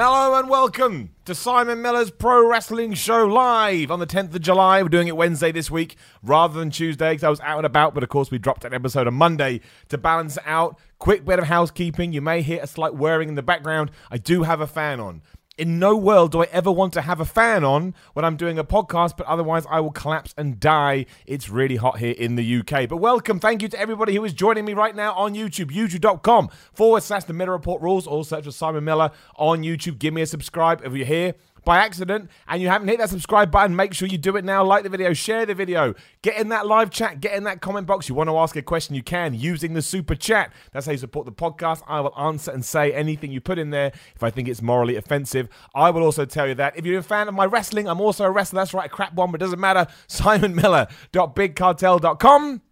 Hello and welcome to Simon Miller's Pro Wrestling Show live on the 10th of July. We're doing it Wednesday this week rather than Tuesday because I was out and about, but of course we dropped an episode on Monday to balance out. Quick bit of housekeeping. You may hear a slight whirring in the background. I do have a fan on. In no world do I ever want to have a fan on when I'm doing a podcast, but otherwise I will collapse and die. It's really hot here in the UK. But welcome, thank you to everybody who is joining me right now on YouTube, youtube.com forward slash the Miller Report rules, or search for Simon Miller on YouTube. Give me a subscribe if you're here by accident and you haven't hit that subscribe button, make sure you do it now. Like the video, share the video, get in that live chat, get in that comment box. You want to ask a question, you can using the super chat. That's how you support the podcast. I will answer and say anything you put in there if I think it's morally offensive. I will also tell you that if you're a fan of my wrestling, I'm also a wrestler. That's right, crap one, but it doesn't matter. SimonMiller.BigCartel.com.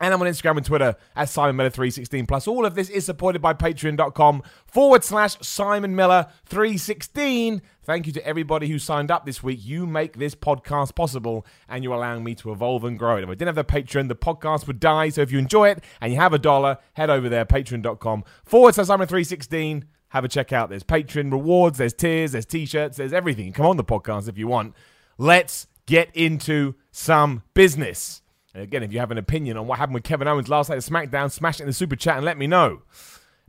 And I'm on Instagram and Twitter at Simon Miller 316 Plus, all of this is supported by patreon.com forward slash Simon Miller 316 Thank you to everybody who signed up this week. You make this podcast possible and you're allowing me to evolve and grow it. If I didn't have the Patreon, the podcast would die. So if you enjoy it and you have a dollar, head over there, patreon.com forward slash Simon 316 Have a check out. There's Patreon rewards, there's tiers, there's t shirts, there's everything. Come on the podcast if you want. Let's get into some business. And again, if you have an opinion on what happened with Kevin Owens last night at SmackDown, smash it in the super chat and let me know.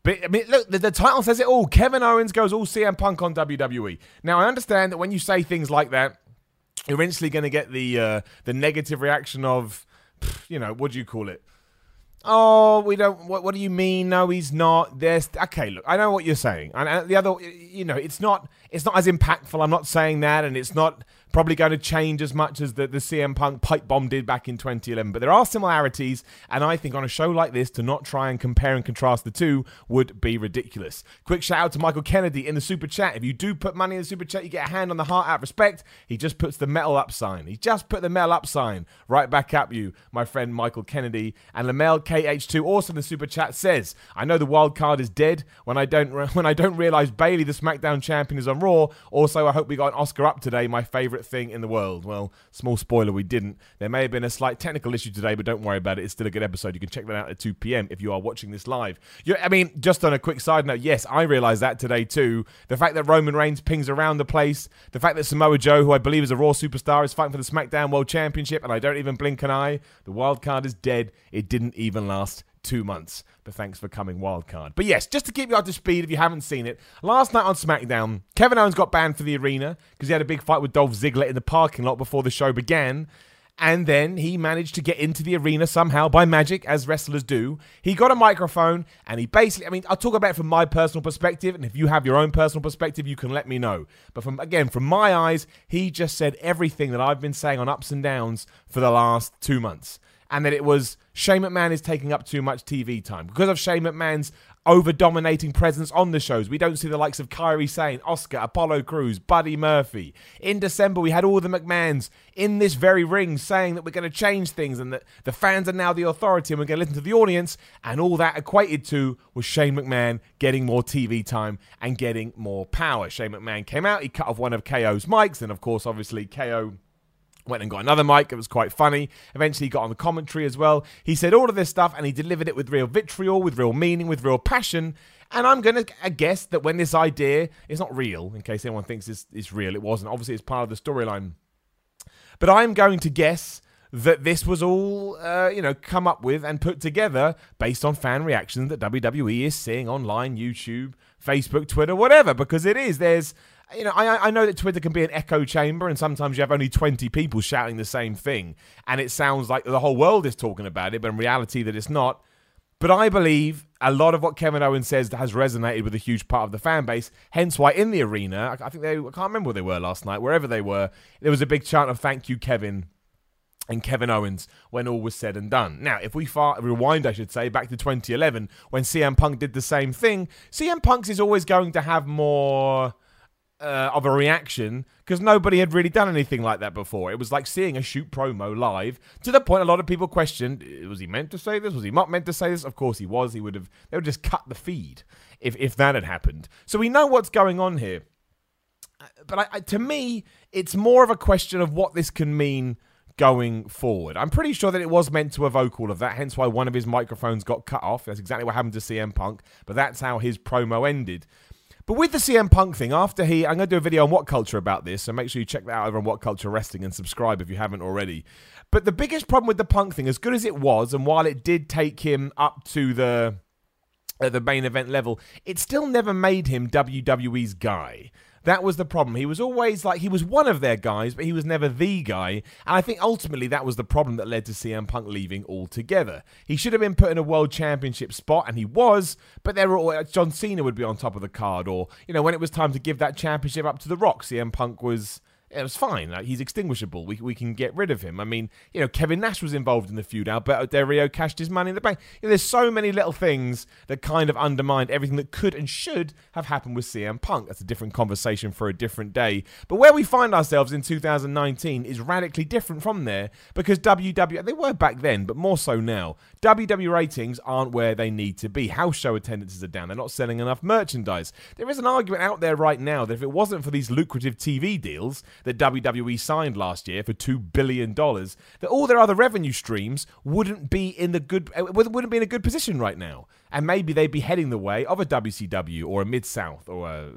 But I mean, look, the, the, title says it all. Kevin Owens goes all CM Punk on WWE. Now, I understand that when you say things like that, you're instantly going to get the uh, the negative reaction of, you know, what do you call it? Oh, we don't. What, what do you mean? No, he's not. There's okay. Look, I know what you're saying, and the other, you know, it's not. It's not as impactful. I'm not saying that, and it's not probably going to change as much as the, the CM Punk pipe bomb did back in 2011. But there are similarities, and I think on a show like this, to not try and compare and contrast the two would be ridiculous. Quick shout out to Michael Kennedy in the super chat. If you do put money in the super chat, you get a hand on the heart out of respect. He just puts the metal up sign. He just put the metal up sign right back at you, my friend Michael Kennedy. And Lamel KH2 also in the super chat says, "I know the wild card is dead when I don't re- when I don't realize Bayley, the SmackDown champion, is on Raw. Also, I hope we got an Oscar up today. My favorite." Thing in the world. Well, small spoiler, we didn't. There may have been a slight technical issue today, but don't worry about it. It's still a good episode. You can check that out at 2 p.m. if you are watching this live. You're, I mean, just on a quick side note, yes, I realized that today too. The fact that Roman Reigns pings around the place, the fact that Samoa Joe, who I believe is a Raw superstar, is fighting for the SmackDown World Championship, and I don't even blink an eye. The wild card is dead. It didn't even last two months. But thanks for coming, wildcard. But yes, just to keep you up to speed if you haven't seen it, last night on SmackDown, Kevin Owens got banned for the arena because he had a big fight with Dolph Ziggler in the parking lot before the show began. And then he managed to get into the arena somehow by magic, as wrestlers do. He got a microphone and he basically, I mean, I'll talk about it from my personal perspective. And if you have your own personal perspective, you can let me know. But from, again, from my eyes, he just said everything that I've been saying on ups and downs for the last two months and that it was Shane McMahon is taking up too much TV time because of Shane McMahon's over dominating presence on the shows. We don't see the likes of Kairi Sane, Asuka, Apollo Crews, Buddy Murphy. In December, we had all the McMahons in this very ring saying that we're going to change things and that the fans are now the authority and we're going to listen to the audience. And all that equated to was Shane McMahon getting more TV time and getting more power. Shane McMahon came out, he cut off one of KO's mics, and of course, obviously, KO Went and got another mic. It was quite funny. Eventually, got on the commentary as well. He said all of this stuff and he delivered it with real vitriol, with real meaning, with real passion. And I'm going to guess that when this idea is not real, in case anyone thinks it's, it's real, it wasn't. Obviously, it's part of the storyline. But I'm going to guess that this was all, uh, you know, come up with and put together based on fan reactions that WWE is seeing online, YouTube, Facebook, Twitter, whatever, because it is. There's you know, I, I know that Twitter can be an echo chamber, and sometimes you have only 20 people shouting the same thing, and it sounds like the whole world is talking about it, but in reality, that it's not. But I believe a lot of what Kevin Owens says has resonated with a huge part of the fan base. Hence why in the arena, I think they, I can't remember where they were last night, wherever they were, there was a big chant of thank you, Kevin, and Kevin Owens when all was said and done. Now, if we far, rewind, I should say, back to 2011 when CM Punk did the same thing, CM Punk's is always going to have more uh, of a reaction because nobody had really done anything like that before. It was like seeing a shoot promo live to the point a lot of people questioned: Was he meant to say this? Was he not meant to say this? Of course he was. He would have. They would just cut the feed if if that had happened. So we know what's going on here. Uh, but I, I, to me, it's more of a question of what this can mean going forward. I'm pretty sure that it was meant to evoke all of that, hence why one of his microphones got cut off. That's exactly what happened to CM Punk, but that's how his promo ended. But with the CM Punk thing, after he, I'm going to do a video on What Culture about this, so make sure you check that out over on What Culture Wrestling and subscribe if you haven't already. But the biggest problem with the Punk thing, as good as it was, and while it did take him up to the at the main event level, it still never made him WWE's guy. That was the problem. He was always like he was one of their guys, but he was never the guy. And I think ultimately that was the problem that led to CM Punk leaving altogether. He should have been put in a world championship spot, and he was. But there were always, uh, John Cena would be on top of the card, or you know when it was time to give that championship up to The Rock, CM Punk was it was fine. Like, he's extinguishable. We, we can get rid of him. I mean, you know, Kevin Nash was involved in the feud. Alberto Del Rio cashed his money in the bank. You know, there's so many little things that kind of undermined everything that could and should have happened with CM Punk. That's a different conversation for a different day. But where we find ourselves in 2019 is radically different from there because WWE, they were back then, but more so now. WWE ratings aren't where they need to be. House show attendances are down. They're not selling enough merchandise. There is an argument out there right now that if it wasn't for these lucrative TV deals, that WWE signed last year for two billion dollars, that all their other revenue streams wouldn't be in the good uh, wouldn't be in a good position right now, and maybe they'd be heading the way of a WCW or a Mid South or a,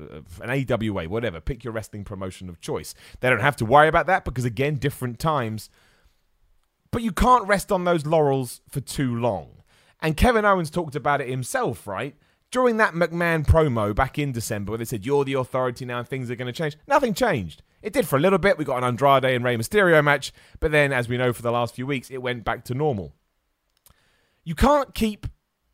an AWA, whatever. Pick your wrestling promotion of choice. They don't have to worry about that because again, different times. But you can't rest on those laurels for too long. And Kevin Owens talked about it himself, right? During that McMahon promo back in December, where they said, You're the authority now, and things are going to change. Nothing changed. It did for a little bit. We got an Andrade and Rey Mysterio match, but then, as we know for the last few weeks, it went back to normal. You can't keep.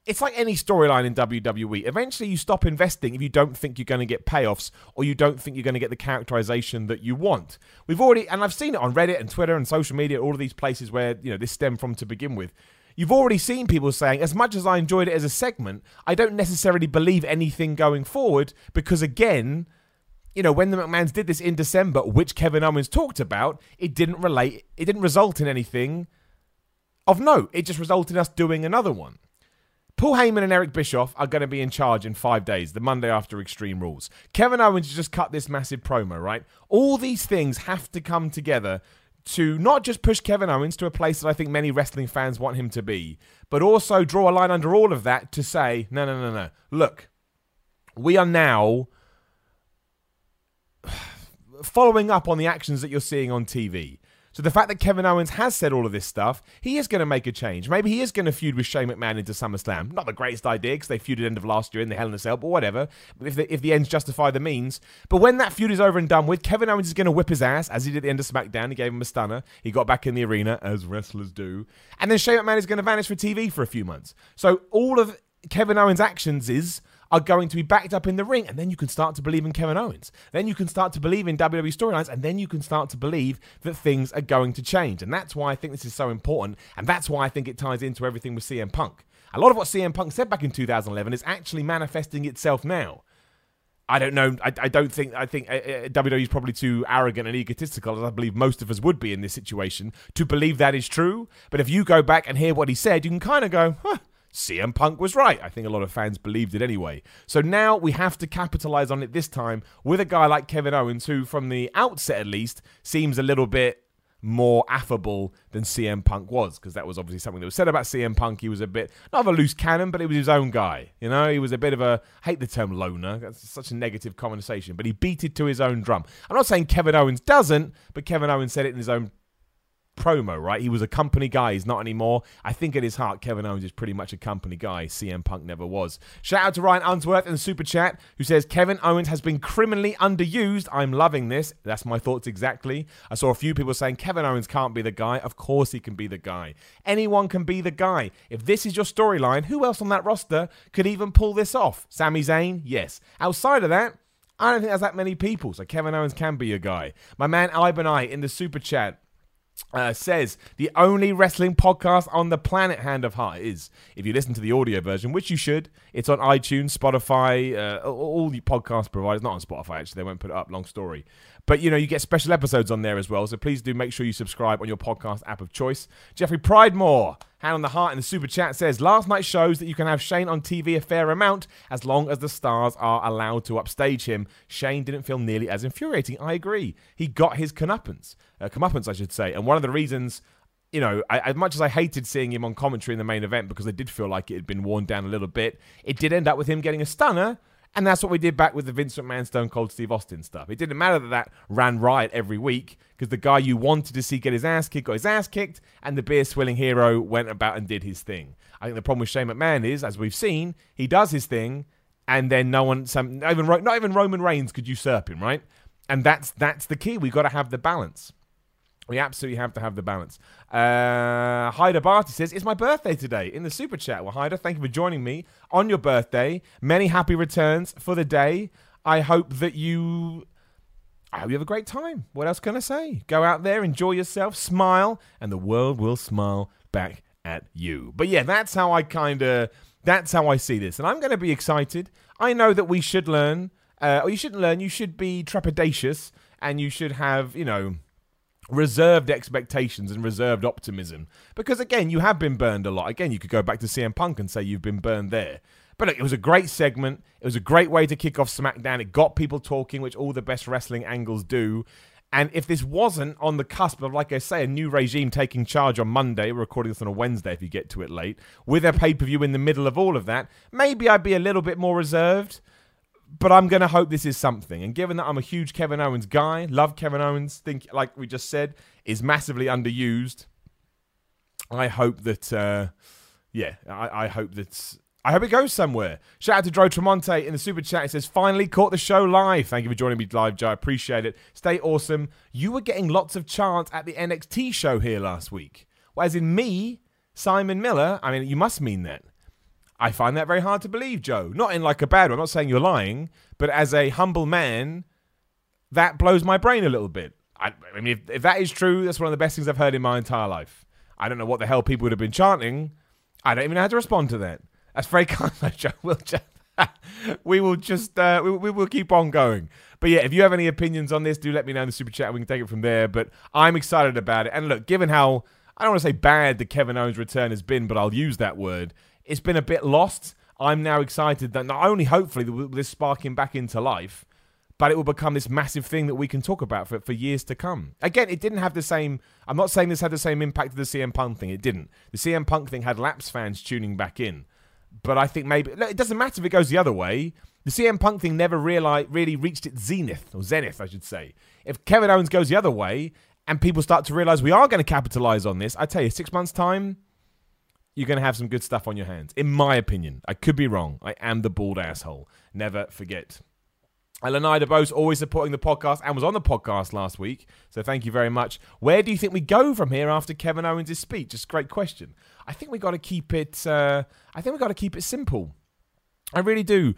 It's like any storyline in WWE. Eventually, you stop investing if you don't think you're going to get payoffs or you don't think you're going to get the characterization that you want. We've already, and I've seen it on Reddit and Twitter and social media, all of these places where you know this stemmed from to begin with. You've already seen people saying, as much as I enjoyed it as a segment, I don't necessarily believe anything going forward because, again, you know, when the McMahons did this in December, which Kevin Owens talked about, it didn't relate, it didn't result in anything of note. It just resulted in us doing another one. Paul Heyman and Eric Bischoff are going to be in charge in five days, the Monday after Extreme Rules. Kevin Owens just cut this massive promo, right? All these things have to come together to not just push Kevin Owens to a place that I think many wrestling fans want him to be, but also draw a line under all of that to say, no, no, no, no. Look, we are now following up on the actions that you're seeing on TV. So the fact that Kevin Owens has said all of this stuff, he is going to make a change. Maybe he is going to feud with Shane McMahon into SummerSlam. Not the greatest idea because they feuded end of last year in the Hell in a Cell, but whatever. If the, if the ends justify the means. But when that feud is over and done with, Kevin Owens is going to whip his ass as he did at the end of SmackDown. He gave him a stunner. He got back in the arena as wrestlers do, and then Shane McMahon is going to vanish for TV for a few months. So all of Kevin Owens' actions is are going to be backed up in the ring. And then you can start to believe in Kevin Owens. Then you can start to believe in WWE storylines. And then you can start to believe that things are going to change. And that's why I think this is so important. And that's why I think it ties into everything with CM Punk. A lot of what CM Punk said back in 2011 is actually manifesting itself now. I don't know. I, I don't think. I think uh, uh WWE is probably too arrogant and egotistical, as I believe most of us would be in this situation, to believe that is true. But if you go back and hear what he said, you can kind of go, huh, CM Punk was right. I think a lot of fans believed it anyway. So now we have to capitalize on it this time with a guy like Kevin Owens, who, from the outset at least, seems a little bit more affable than CM Punk was, because that was obviously something that was said about CM Punk. He was a bit, not of a loose cannon, but he was his own guy. You know, he was a bit of a, I hate the term loner. That's such a negative conversation, but he beat it to his own drum. I'm not saying Kevin Owens doesn't, but Kevin Owens said it in his own promo, right? He was a company guy. He's not anymore. I think at his heart, Kevin Owens is pretty much a company guy. CM Punk never was. Shout out to Ryan Unsworth in the super chat who says Kevin Owens has been criminally underused. I'm loving this. That's my thoughts exactly. I saw a few people saying Kevin Owens can't be the guy. Of course he can be the guy. Anyone can be the guy. If this is your storyline, who else on that roster could even pull this off? Sami Zayn? Yes. Outside of that, I don't think there's that many people. So Kevin Owens can be a guy. My man Ibanai in the super chat uh, says the only wrestling podcast on the planet hand of heart is if you listen to the audio version which you should it's on itunes spotify uh, all the podcast providers not on spotify actually they won't put it up long story but you know you get special episodes on there as well so please do make sure you subscribe on your podcast app of choice jeffrey pridemore hand on the heart in the super chat says last night shows that you can have shane on tv a fair amount as long as the stars are allowed to upstage him shane didn't feel nearly as infuriating i agree he got his comeuppance uh, comeuppance, I should say. And one of the reasons, you know, I, as much as I hated seeing him on commentary in the main event because I did feel like it had been worn down a little bit, it did end up with him getting a stunner. And that's what we did back with the Vince McMahon Stone Cold Steve Austin stuff. It didn't matter that that ran riot every week because the guy you wanted to see get his ass kicked got his ass kicked, and the beer swilling hero went about and did his thing. I think the problem with Shane McMahon is, as we've seen, he does his thing, and then no one, some, not even not even Roman Reigns could usurp him, right? And that's that's the key. We've got to have the balance. We absolutely have to have the balance. Uh, Hyder Barty says, It's my birthday today in the super chat. Well, Hyder, thank you for joining me on your birthday. Many happy returns for the day. I hope that you. I hope you have a great time. What else can I say? Go out there, enjoy yourself, smile, and the world will smile back at you. But yeah, that's how I kind of. That's how I see this. And I'm going to be excited. I know that we should learn, uh, or you shouldn't learn, you should be trepidatious, and you should have, you know reserved expectations and reserved optimism. Because again, you have been burned a lot. Again, you could go back to CM Punk and say you've been burned there. But look, it was a great segment. It was a great way to kick off SmackDown. It got people talking, which all the best wrestling angles do. And if this wasn't on the cusp of, like I say, a new regime taking charge on Monday, we're recording this on a Wednesday if you get to it late, with a pay per view in the middle of all of that, maybe I'd be a little bit more reserved but I'm to hope this is something. And given that I'm a huge Kevin Owens guy, love Kevin Owens, think like we just said, is massively underused. I hope that, uh, yeah, I, I hope that. I hope it goes somewhere. Shout out to Joe Tremonte in the super chat. It says, finally caught the show live. Thank you for joining me live, Joe. I appreciate it. Stay awesome. You were getting lots of chants at the NXT show here last week. Well, as in me, Simon Miller, I mean, you must mean that. I find that very hard to believe, Joe. Not in like a bad way. I'm not saying you're lying, but as a humble man, that blows my brain a little bit. I, I mean, if, if that is true, that's one of the best things I've heard in my entire life. I don't know what the hell people would have been chanting. I don't even know how to respond to that. That's very kind of Joe. We'll just, we will just uh, we, we will keep on going. But yeah, if you have any opinions on this, do let me know in the super chat. We can take it from there. But I'm excited about it. And look, given how I don't want to say bad the Kevin Owens return has been, but I'll use that word it's been a bit lost. I'm now excited that not only hopefully this sparking back into life, but it will become this massive thing that we can talk about for, for years to come. Again, it didn't have the same. I'm not saying this had the same impact as the CM Punk thing. It didn't. The CM Punk thing had Laps fans tuning back in, but I think maybe it doesn't matter if it goes the other way. The CM Punk thing never really, really reached its zenith or zenith, I should say. If Kevin Owens goes the other way and people start to realize we are going to capitalize on this, I tell you, six months time you're going to have some good stuff on your hands. In my opinion, I could be wrong. I am the bald asshole. Never forget. Elenida Bose always supporting the podcast and was on the podcast last week. So thank you very much. Where do you think we go from here after Kevin Owens' speech? Just great question. I think we got to keep it. Uh, I think we got to keep it simple. I really do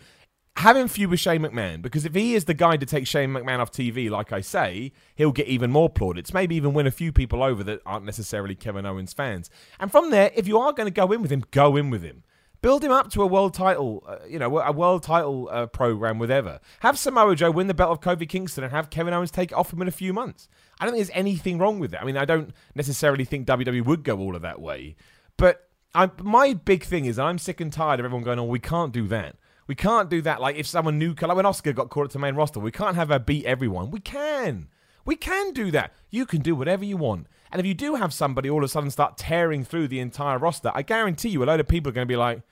him feud with Shane McMahon because if he is the guy to take Shane McMahon off TV, like I say, he'll get even more plaudits. Maybe even win a few people over that aren't necessarily Kevin Owens fans. And from there, if you are going to go in with him, go in with him. Build him up to a world title, uh, you know, a world title uh, program, whatever. Have Samoa Joe win the belt of Kofi Kingston and have Kevin Owens take it off him in a few months. I don't think there's anything wrong with it. I mean, I don't necessarily think WWE would go all of that way, but I, my big thing is I'm sick and tired of everyone going, "Oh, we can't do that." We can't do that. Like if someone new, like when Asuka got called up to main roster, we can't have her beat everyone. We can. We can do that. You can do whatever you want. And if you do have somebody all of a sudden start tearing through the entire roster, I guarantee you a load of people are going to be like,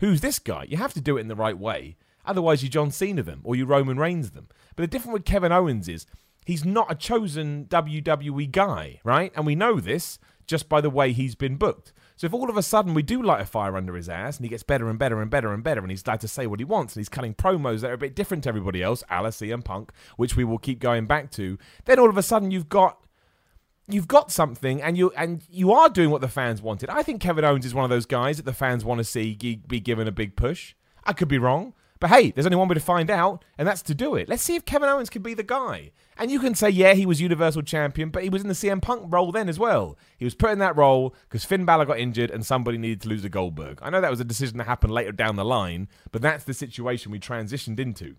who's this guy? You have to do it in the right way. Otherwise, you John Cena them or you Roman Reigns them. But the difference with Kevin Owens is he's not a chosen WWE guy, right? And we know this just by the way he's been booked. So if all of a sudden we do light a fire under his ass and he gets better and better and better and better and he's allowed to say what he wants and he's cutting promos that are a bit different to everybody else, Alice and Punk, which we will keep going back to, then all of a sudden you've got you've got something and you and you are doing what the fans wanted. I think Kevin Owens is one of those guys that the fans want to see be given a big push. I could be wrong, But hey, there's only one way to find out, and that's to do it. Let's see if Kevin Owens can be the guy. And you can say, yeah, he was Universal Champion, but he was in the CM Punk role then as well. He was put in that role because Finn Balor got injured and somebody needed to lose to Goldberg. I know that was a decision that happened later down the line, but that's the situation we transitioned into.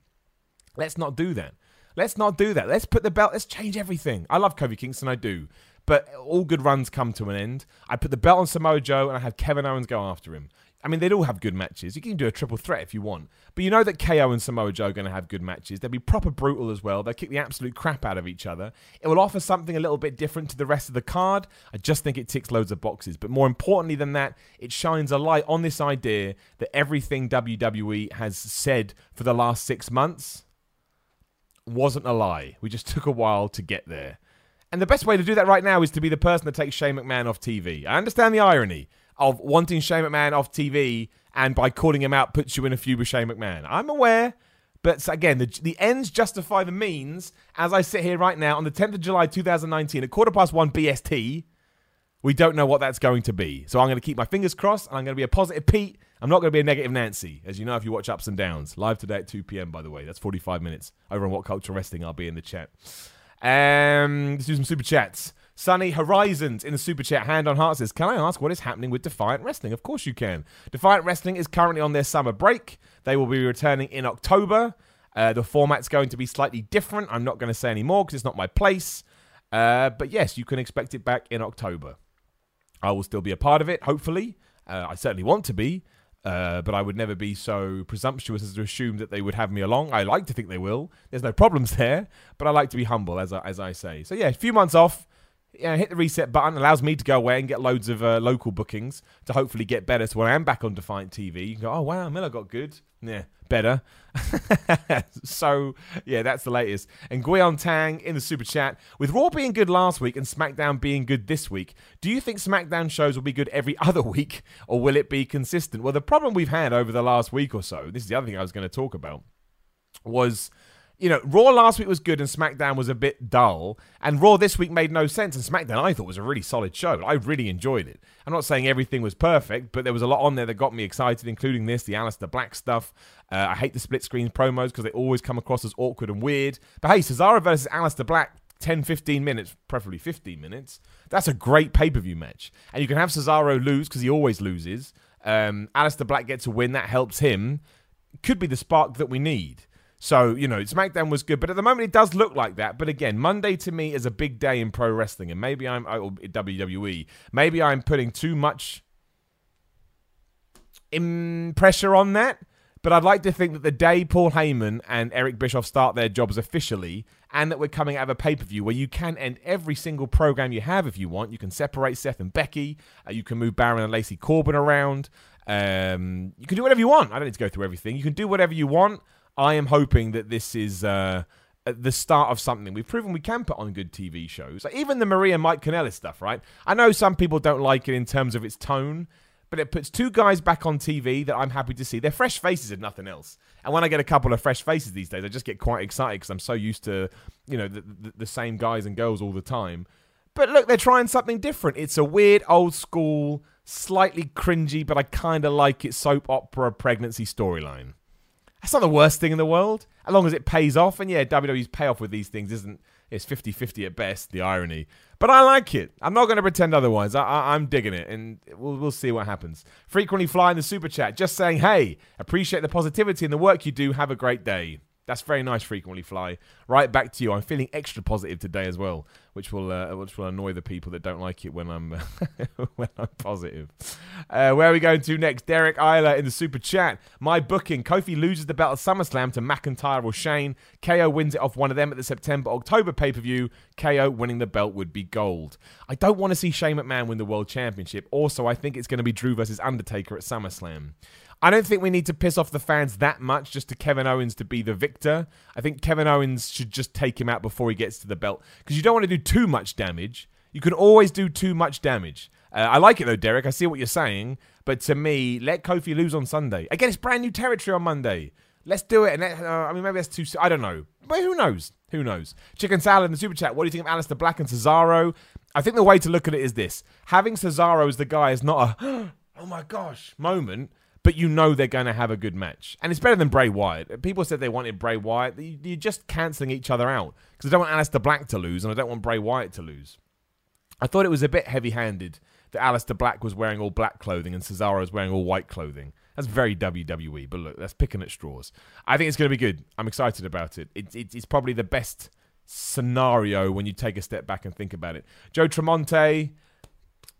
Let's not do that. Let's not do that. Let's put the belt, let's change everything. I love Kofi Kingston, I do. But all good runs come to an end. I put the belt on Samoa Joe and I have Kevin Owens go after him. I mean, they'd all have good matches. You can do a triple threat if you want. But you know that KO and Samoa Joe are going to have good matches. They'll be proper brutal as well. They'll kick the absolute crap out of each other. It will offer something a little bit different to the rest of the card. I just think it ticks loads of boxes. But more importantly than that, it shines a light on this idea that everything WWE has said for the last six months wasn't a lie. We just took a while to get there. And the best way to do that right now is to be the person that takes Shane McMahon off TV. I understand the irony of wanting Shane McMahon off TV and by calling him out puts you in a feud with Shane McMahon. I'm aware, but again, the, the ends justify the means. As I sit here right now on the 10th of July 2019 at quarter past one BST, we don't know what that's going to be. So I'm going to keep my fingers crossed and I'm going to be a positive Pete. I'm not going to be a negative Nancy, as you know if you watch Ups and Downs. Live today at 2 p.m., by the way. That's 45 minutes. Over on What Culture Wrestling, I'll be in the chat. Um, let's do some super chats. Sunny Horizons in the super chat, hand on heart says, Can I ask what is happening with Defiant Wrestling? Of course you can. Defiant Wrestling is currently on their summer break. They will be returning in October. Uh, the format's going to be slightly different. I'm not going to say any more because it's not my place. Uh, but yes, you can expect it back in October. I will still be a part of it, hopefully. Uh, I certainly want to be. Uh, but I would never be so presumptuous as to assume that they would have me along. I like to think they will. There's no problems there, but I like to be humble, as I, as I say. So yeah, a few months off yeah, hit the reset button allows me to go away and get loads of uh, local bookings to hopefully get better. So when I am back on Defiant TV, you can go, oh wow, Miller got good. Yeah, better. so yeah, that's the latest. And Guion Tang in the super chat with Raw being good last week and SmackDown being good this week. Do you think SmackDown shows will be good every other week, or will it be consistent? Well, the problem we've had over the last week or so. This is the other thing I was going to talk about. Was you know, Raw last week was good and SmackDown was a bit dull. And Raw this week made no sense. And SmackDown, I thought, was a really solid show. I really enjoyed it. I'm not saying everything was perfect, but there was a lot on there that got me excited, including this, the Aleister Black stuff. Uh, I hate the split screen promos because they always come across as awkward and weird. But hey, Cesaro versus Aleister Black, 10, 15 minutes, preferably 15 minutes. That's a great pay per view match. And you can have Cesaro lose because he always loses. Um, Aleister Black gets a win. That helps him. Could be the spark that we need. So, you know, SmackDown was good, but at the moment it does look like that. But again, Monday to me is a big day in pro wrestling, and maybe I'm oh, WWE. Maybe I'm putting too much pressure on that. But I'd like to think that the day Paul Heyman and Eric Bischoff start their jobs officially, and that we're coming out of a pay per view where you can end every single program you have if you want. You can separate Seth and Becky. Uh, you can move Baron and Lacey Corbin around. Um, you can do whatever you want. I don't need to go through everything. You can do whatever you want. I am hoping that this is uh, the start of something. We've proven we can put on good TV shows. Like even the Maria Mike Kanellis stuff, right? I know some people don't like it in terms of its tone, but it puts two guys back on TV that I'm happy to see. They're fresh faces, if nothing else. And when I get a couple of fresh faces these days, I just get quite excited because I'm so used to, you know, the, the, the same guys and girls all the time. But look, they're trying something different. It's a weird, old school, slightly cringy, but I kind of like it soap opera pregnancy storyline. That's not the worst thing in the world, as long as it pays off. And yeah, WWE's payoff with these things isn't it's 50-50 at best, the irony. But I like it. I'm not going to pretend otherwise. I, am digging it, and we'll, we'll see what happens. Frequently fly in the super chat, just saying, hey, appreciate the positivity and the work you do. Have a great day. That's very nice, frequently fly. Right back to you. I'm feeling extra positive today as well which will uh, which will annoy the people that don't like it when I'm when I'm positive. Uh, where are we going to next? Derek Eiler in the super chat. My booking: Kofi loses the belt at SummerSlam to McIntyre or Shane. KO wins it off one of them at the September October pay per view. KO winning the belt would be gold. I don't want to see Shane McMahon win the World Championship. Also, I think it's going to be Drew versus Undertaker at SummerSlam. I don't think we need to piss off the fans that much just to Kevin Owens to be the victor. I think Kevin Owens should just take him out before he gets to the belt because you don't want to do too much damage. You can always do too much damage. Uh, I like it though, Derek. I see what you're saying, but to me, let Kofi lose on Sunday. Again, it's brand new territory on Monday. Let's do it. And let, uh, I mean, maybe that's too. I don't know. But who knows? Who knows? Chicken salad in the super chat. What do you think of Aleister Black and Cesaro? I think the way to look at it is this: having Cesaro as the guy is not a oh my gosh moment but you know they're going to have a good match. And it's better than Bray Wyatt. People said they wanted Bray Wyatt. You're just cancelling each other out because I don't want Aleister Black to lose and I don't want Bray Wyatt to lose. I thought it was a bit heavy handed that Aleister Black was wearing all black clothing and Cesaro was wearing all white clothing. That's very WWE, but look, that's picking at straws. I think it's going to be good. I'm excited about it. it, it it's probably the best scenario when you take a step back and think about it. Joe Tremonte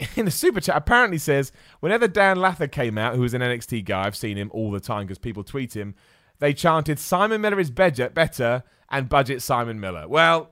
in the super chat apparently says whenever Dan Lather came out, who was an NXT guy, I've seen him all the time because people tweet him. They chanted Simon Miller is better, better, and budget Simon Miller. Well,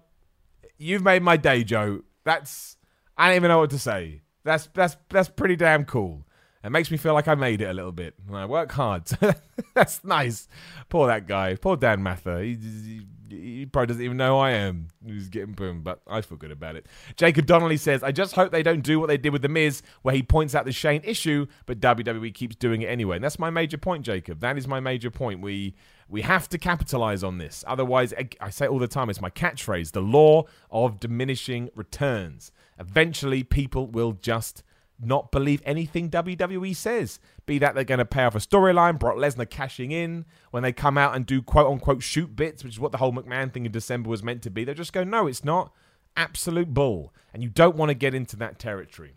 you've made my day, Joe. That's I don't even know what to say. That's that's that's pretty damn cool. It makes me feel like I made it a little bit. And I work hard. that's nice. Poor that guy. Poor Dan Mather. He, he, he probably doesn't even know I am. He's getting boom, but I feel good about it. Jacob Donnelly says, I just hope they don't do what they did with The Miz, where he points out the Shane issue, but WWE keeps doing it anyway. And that's my major point, Jacob. That is my major point. We we have to capitalize on this. Otherwise, I say all the time, it's my catchphrase the law of diminishing returns. Eventually, people will just not believe anything WWE says. Be that they're going to pay off a storyline, Brock Lesnar cashing in when they come out and do quote unquote shoot bits, which is what the whole McMahon thing in December was meant to be. They just go, no, it's not. Absolute bull. And you don't want to get into that territory.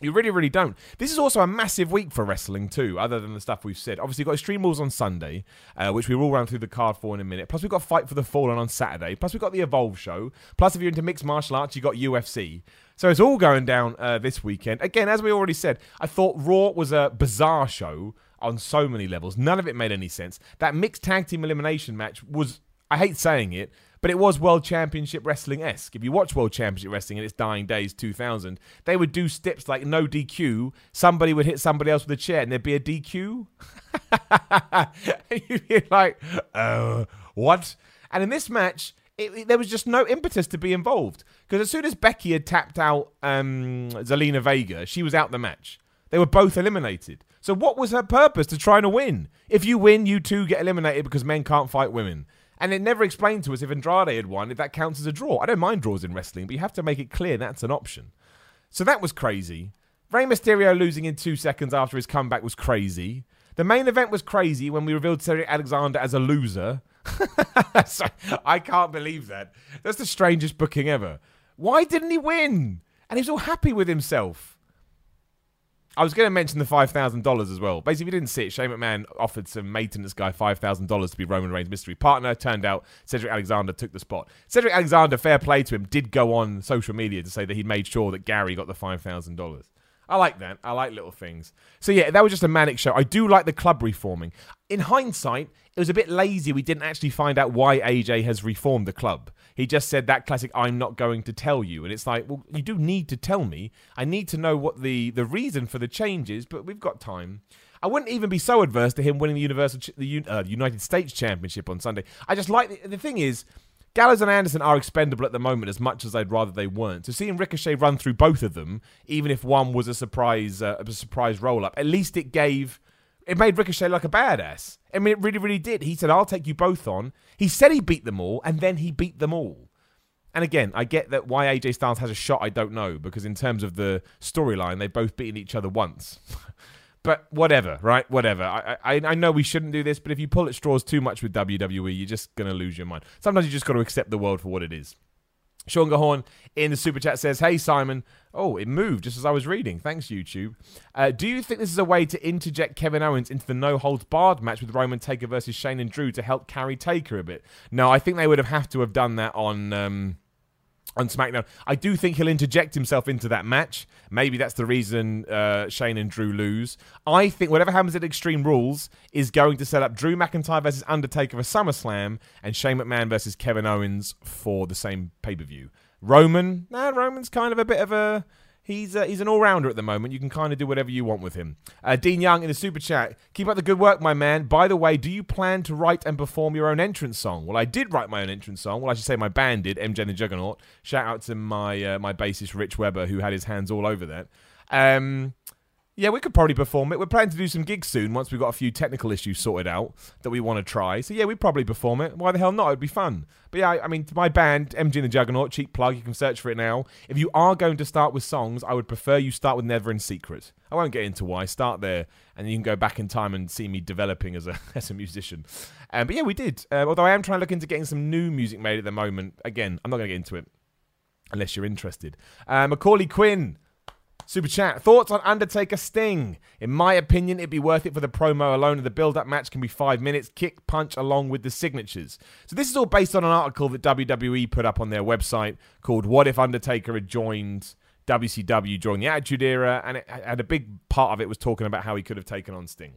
You really, really don't. This is also a massive week for wrestling too, other than the stuff we've said. Obviously, you've got Extreme Rules on Sunday, uh, which we will run through the card for in a minute. Plus, we've got Fight for the Fallen on Saturday. Plus, we've got the Evolve show. Plus, if you're into mixed martial arts, you've got UFC. So it's all going down uh, this weekend. Again, as we already said, I thought Raw was a bizarre show on so many levels. None of it made any sense. That mixed tag team elimination match was, I hate saying it, but it was World Championship Wrestling esque. If you watch World Championship Wrestling in its dying days, 2000, they would do steps like no DQ. Somebody would hit somebody else with a chair and there'd be a DQ. and you'd be like, uh, what? And in this match, it, it, there was just no impetus to be involved. Because as soon as Becky had tapped out um, Zelina Vega, she was out the match. They were both eliminated. So what was her purpose to try and win? If you win, you too get eliminated because men can't fight women. And it never explained to us if Andrade had won, if that counts as a draw. I don't mind draws in wrestling, but you have to make it clear that's an option. So that was crazy. Rey Mysterio losing in two seconds after his comeback was crazy. The main event was crazy when we revealed Cedric Alexander as a loser. I can't believe that. That's the strangest booking ever. Why didn't he win? And he's all happy with himself. I was going to mention the five thousand dollars as well. Basically, if you didn't see it, Shane McMahon offered some maintenance guy five thousand dollars to be Roman Reigns' mystery partner. Turned out Cedric Alexander took the spot. Cedric Alexander, fair play to him, did go on social media to say that he made sure that Gary got the five thousand dollars. I like that. I like little things. So yeah, that was just a manic show. I do like the club reforming. In hindsight, it was a bit lazy. We didn't actually find out why AJ has reformed the club. He just said that classic "I'm not going to tell you," and it's like, well, you do need to tell me. I need to know what the the reason for the change is, but we've got time. I wouldn't even be so adverse to him winning the Universal, the uh, United States Championship on Sunday. I just like the, the thing is Gallows and Anderson are expendable at the moment as much as I'd rather they weren't. So seeing Ricochet run through both of them, even if one was a surprise, uh, a surprise roll up, at least it gave, it made Ricochet like a badass. I mean, it really, really did. He said, "I'll take you both on." He said he beat them all, and then he beat them all. And again, I get that why AJ Styles has a shot. I don't know because in terms of the storyline, they've both beaten each other once. But whatever, right? Whatever. I, I I know we shouldn't do this, but if you pull at straws too much with WWE, you're just gonna lose your mind. Sometimes you just got to accept the world for what it is. Sean Gahorn in the super chat says, "Hey Simon, oh it moved just as I was reading. Thanks YouTube. Uh, do you think this is a way to interject Kevin Owens into the no holds barred match with Roman Taker versus Shane and Drew to help carry Taker a bit? No, I think they would have have to have done that on." Um, on SmackDown. I do think he'll interject himself into that match. Maybe that's the reason uh, Shane and Drew lose. I think whatever happens at Extreme Rules is going to set up Drew McIntyre versus Undertaker for SummerSlam and Shane McMahon versus Kevin Owens for the same pay per view. Roman, nah, Roman's kind of a bit of a He's uh, he's an all rounder at the moment. You can kind of do whatever you want with him. Uh, Dean Young in the super chat. Keep up the good work, my man. By the way, do you plan to write and perform your own entrance song? Well, I did write my own entrance song. Well, I should say my band did. MJ and the Juggernaut. Shout out to my uh, my bassist Rich Weber who had his hands all over that. Um, Yeah, we could probably perform it. We're planning to do some gigs soon once we've got a few technical issues sorted out that we want to try. So yeah, we'd probably perform it. Why the hell not? It'd be fun. But yeah, I, I mean, my band, MG and the Juggernaut, cheap plug, you can search for it now. If you are going to start with songs, I would prefer you start with Never in Secret. I won't get into why. Start there, and you can go back in time and see me developing as a as a musician. Um, but yeah, we did. Uh, although I am trying to look into getting some new music made at the moment. Again, I'm not going to get into it unless you're interested. Uh, Macaulay Quinn. Super chat. Thoughts on Undertaker Sting? In my opinion, it'd be worth it for the promo alone, and the build up match can be five minutes, kick, punch, along with the signatures. So, this is all based on an article that WWE put up on their website called What If Undertaker Had Joined WCW during the Attitude Era? And it had a big part of it was talking about how he could have taken on Sting.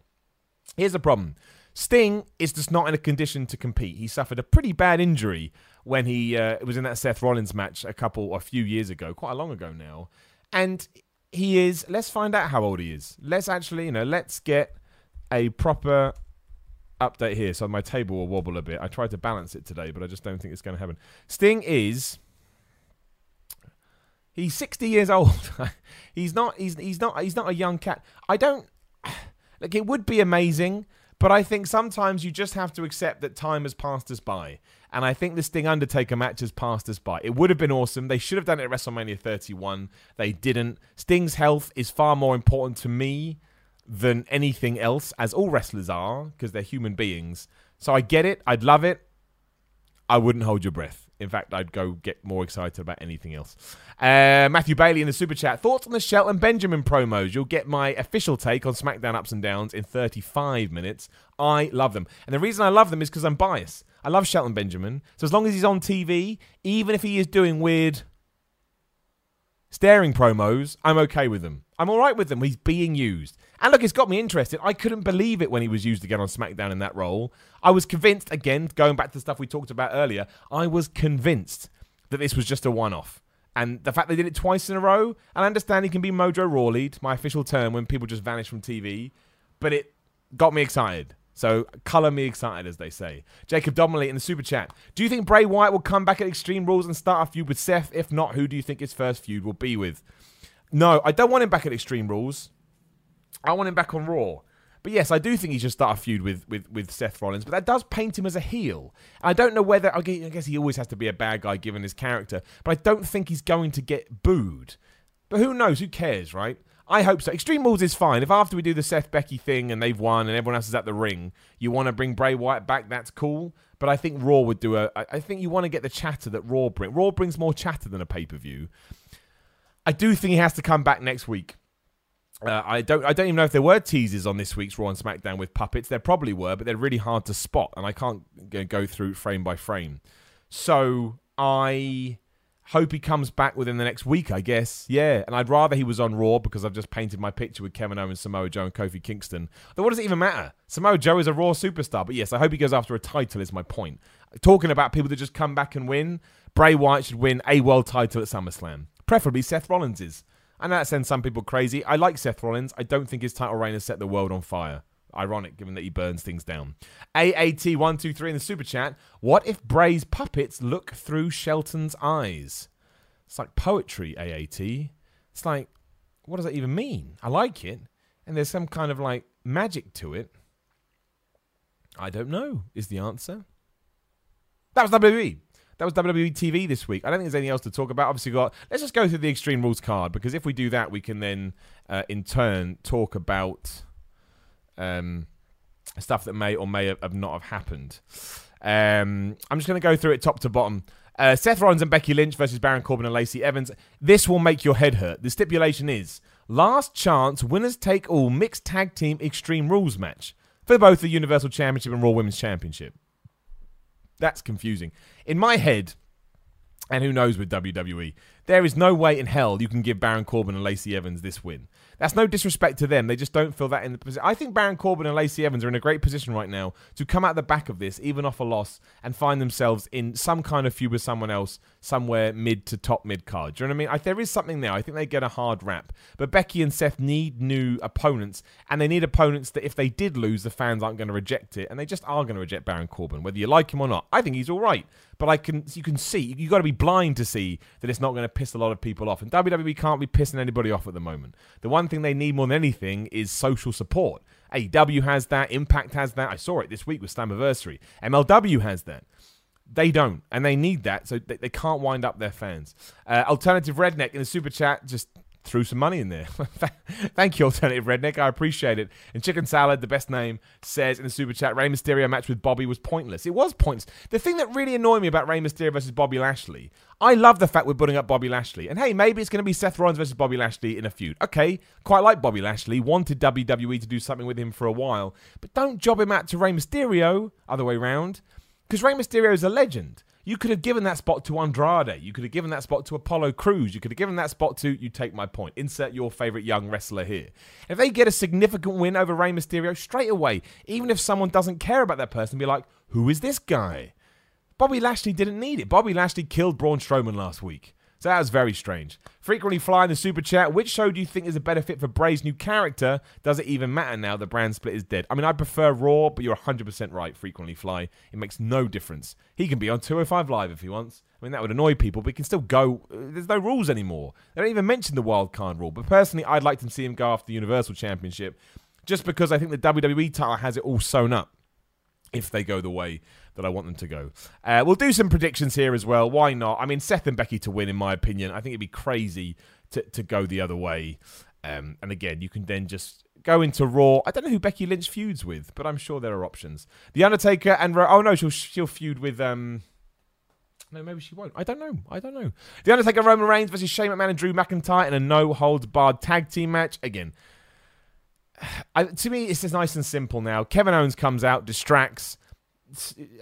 Here's the problem Sting is just not in a condition to compete. He suffered a pretty bad injury when he uh, was in that Seth Rollins match a couple, a few years ago, quite a long ago now. And he is. Let's find out how old he is. Let's actually, you know, let's get a proper update here. So my table will wobble a bit. I tried to balance it today, but I just don't think it's going to happen. Sting is. He's 60 years old. he's not. He's he's not. He's not a young cat. I don't. Like it would be amazing, but I think sometimes you just have to accept that time has passed us by. And I think the Sting Undertaker match has passed us by. It would have been awesome. They should have done it at WrestleMania 31. They didn't. Sting's health is far more important to me than anything else, as all wrestlers are, because they're human beings. So I get it. I'd love it. I wouldn't hold your breath. In fact, I'd go get more excited about anything else. Uh, Matthew Bailey in the super chat. Thoughts on the Shelton Benjamin promos? You'll get my official take on SmackDown ups and downs in 35 minutes. I love them. And the reason I love them is because I'm biased. I love Shelton Benjamin. So as long as he's on TV, even if he is doing weird staring promos, I'm okay with them. I'm all right with them. He's being used. And look, it's got me interested. I couldn't believe it when he was used again on SmackDown in that role. I was convinced, again, going back to the stuff we talked about earlier, I was convinced that this was just a one off. And the fact they did it twice in a row, and I understand he can be Mojo Rawley, my official term when people just vanish from TV, but it got me excited. So colour me excited, as they say. Jacob Donnelly in the super chat. Do you think Bray Wyatt will come back at Extreme Rules and start a feud with Seth? If not, who do you think his first feud will be with? No, I don't want him back at Extreme Rules. I want him back on Raw. But yes, I do think he should start a feud with, with, with Seth Rollins, but that does paint him as a heel. I don't know whether, I guess he always has to be a bad guy given his character, but I don't think he's going to get booed. But who knows? Who cares, right? I hope so. Extreme Rules is fine. If after we do the Seth Becky thing and they've won and everyone else is at the ring, you want to bring Bray Wyatt back, that's cool. But I think Raw would do a. I think you want to get the chatter that Raw bring. Raw brings more chatter than a pay per view. I do think he has to come back next week. Uh, I don't. I don't even know if there were teasers on this week's Raw and SmackDown with puppets. There probably were, but they're really hard to spot, and I can't go through frame by frame. So I Hope he comes back within the next week, I guess. Yeah, and I'd rather he was on Raw because I've just painted my picture with Kevin Owens, Samoa Joe, and Kofi Kingston. Though what does it even matter? Samoa Joe is a Raw superstar, but yes, I hope he goes after a title. Is my point. Talking about people that just come back and win, Bray Wyatt should win a world title at SummerSlam, preferably Seth Rollins's. I know that sends some people crazy. I like Seth Rollins. I don't think his title reign has set the world on fire. Ironic, given that he burns things down. AAT123 in the super chat. What if Bray's puppets look through Shelton's eyes? It's like poetry, AAT. It's like, what does that even mean? I like it. And there's some kind of like magic to it. I don't know, is the answer. That was WWE. That was WWE TV this week. I don't think there's anything else to talk about. Obviously, got let's just go through the Extreme Rules card because if we do that, we can then, uh, in turn, talk about um, stuff that may or may have, not have happened. Um, I'm just going to go through it top to bottom. Uh, Seth Rollins and Becky Lynch versus Baron Corbin and Lacey Evans. This will make your head hurt. The stipulation is last chance winners take all mixed tag team Extreme Rules match for both the Universal Championship and Raw Women's Championship. That's confusing. In my head, and who knows with WWE, there is no way in hell you can give Baron Corbin and Lacey Evans this win. That's no disrespect to them. They just don't feel that in the position. I think Baron Corbin and Lacey Evans are in a great position right now to come out the back of this, even off a loss, and find themselves in some kind of feud with someone else, somewhere mid to top mid card. Do you know what I mean? I, there is something there. I think they get a hard rap. But Becky and Seth need new opponents, and they need opponents that if they did lose, the fans aren't going to reject it, and they just are going to reject Baron Corbin, whether you like him or not. I think he's all right, but I can you can see you got to be blind to see that it's not going to pissed a lot of people off. And WWE can't be pissing anybody off at the moment. The one thing they need more than anything is social support. AEW has that, Impact has that. I saw it this week with Slammiversary. MLW has that. They don't, and they need that, so they, they can't wind up their fans. Uh, Alternative Redneck in the super chat just threw some money in there. Thank you, Alternative Redneck. I appreciate it. And Chicken Salad, the best name, says in the super chat, Rey Mysterio match with Bobby was pointless. It was pointless. The thing that really annoyed me about Rey Mysterio versus Bobby Lashley, I love the fact we're putting up Bobby Lashley. And hey, maybe it's going to be Seth Rollins versus Bobby Lashley in a feud. Okay, quite like Bobby Lashley. Wanted WWE to do something with him for a while. But don't job him out to Rey Mysterio, other way round. Because Rey Mysterio is a legend. You could have given that spot to Andrade. You could have given that spot to Apollo Crews. You could have given that spot to, you take my point, insert your favorite young wrestler here. If they get a significant win over Rey Mysterio straight away, even if someone doesn't care about that person, be like, who is this guy? Bobby Lashley didn't need it. Bobby Lashley killed Braun Strowman last week. So that was very strange. Frequently flying the super chat. Which show do you think is a better fit for Bray's new character? Does it even matter now the brand split is dead? I mean, I prefer Raw, but you're 100% right. Frequently fly. It makes no difference. He can be on 205 Live if he wants. I mean, that would annoy people, but he can still go. Uh, there's no rules anymore. They don't even mention the wild card rule. But personally, I'd like to see him go after the Universal Championship just because I think the WWE title has it all sewn up if they go the way that I want them to go. Uh, we'll do some predictions here as well. Why not? I mean, Seth and Becky to win, in my opinion. I think it'd be crazy to, to go the other way. Um, and again, you can then just go into Raw. I don't know who Becky Lynch feuds with, but I'm sure there are options. The Undertaker and Ro- oh no, she'll she'll feud with um. No, maybe she won't. I don't know. I don't know. The Undertaker, Roman Reigns versus Shane McMahon and Drew McIntyre in a no holds barred tag team match. Again, I, to me, it's just nice and simple now. Kevin Owens comes out, distracts.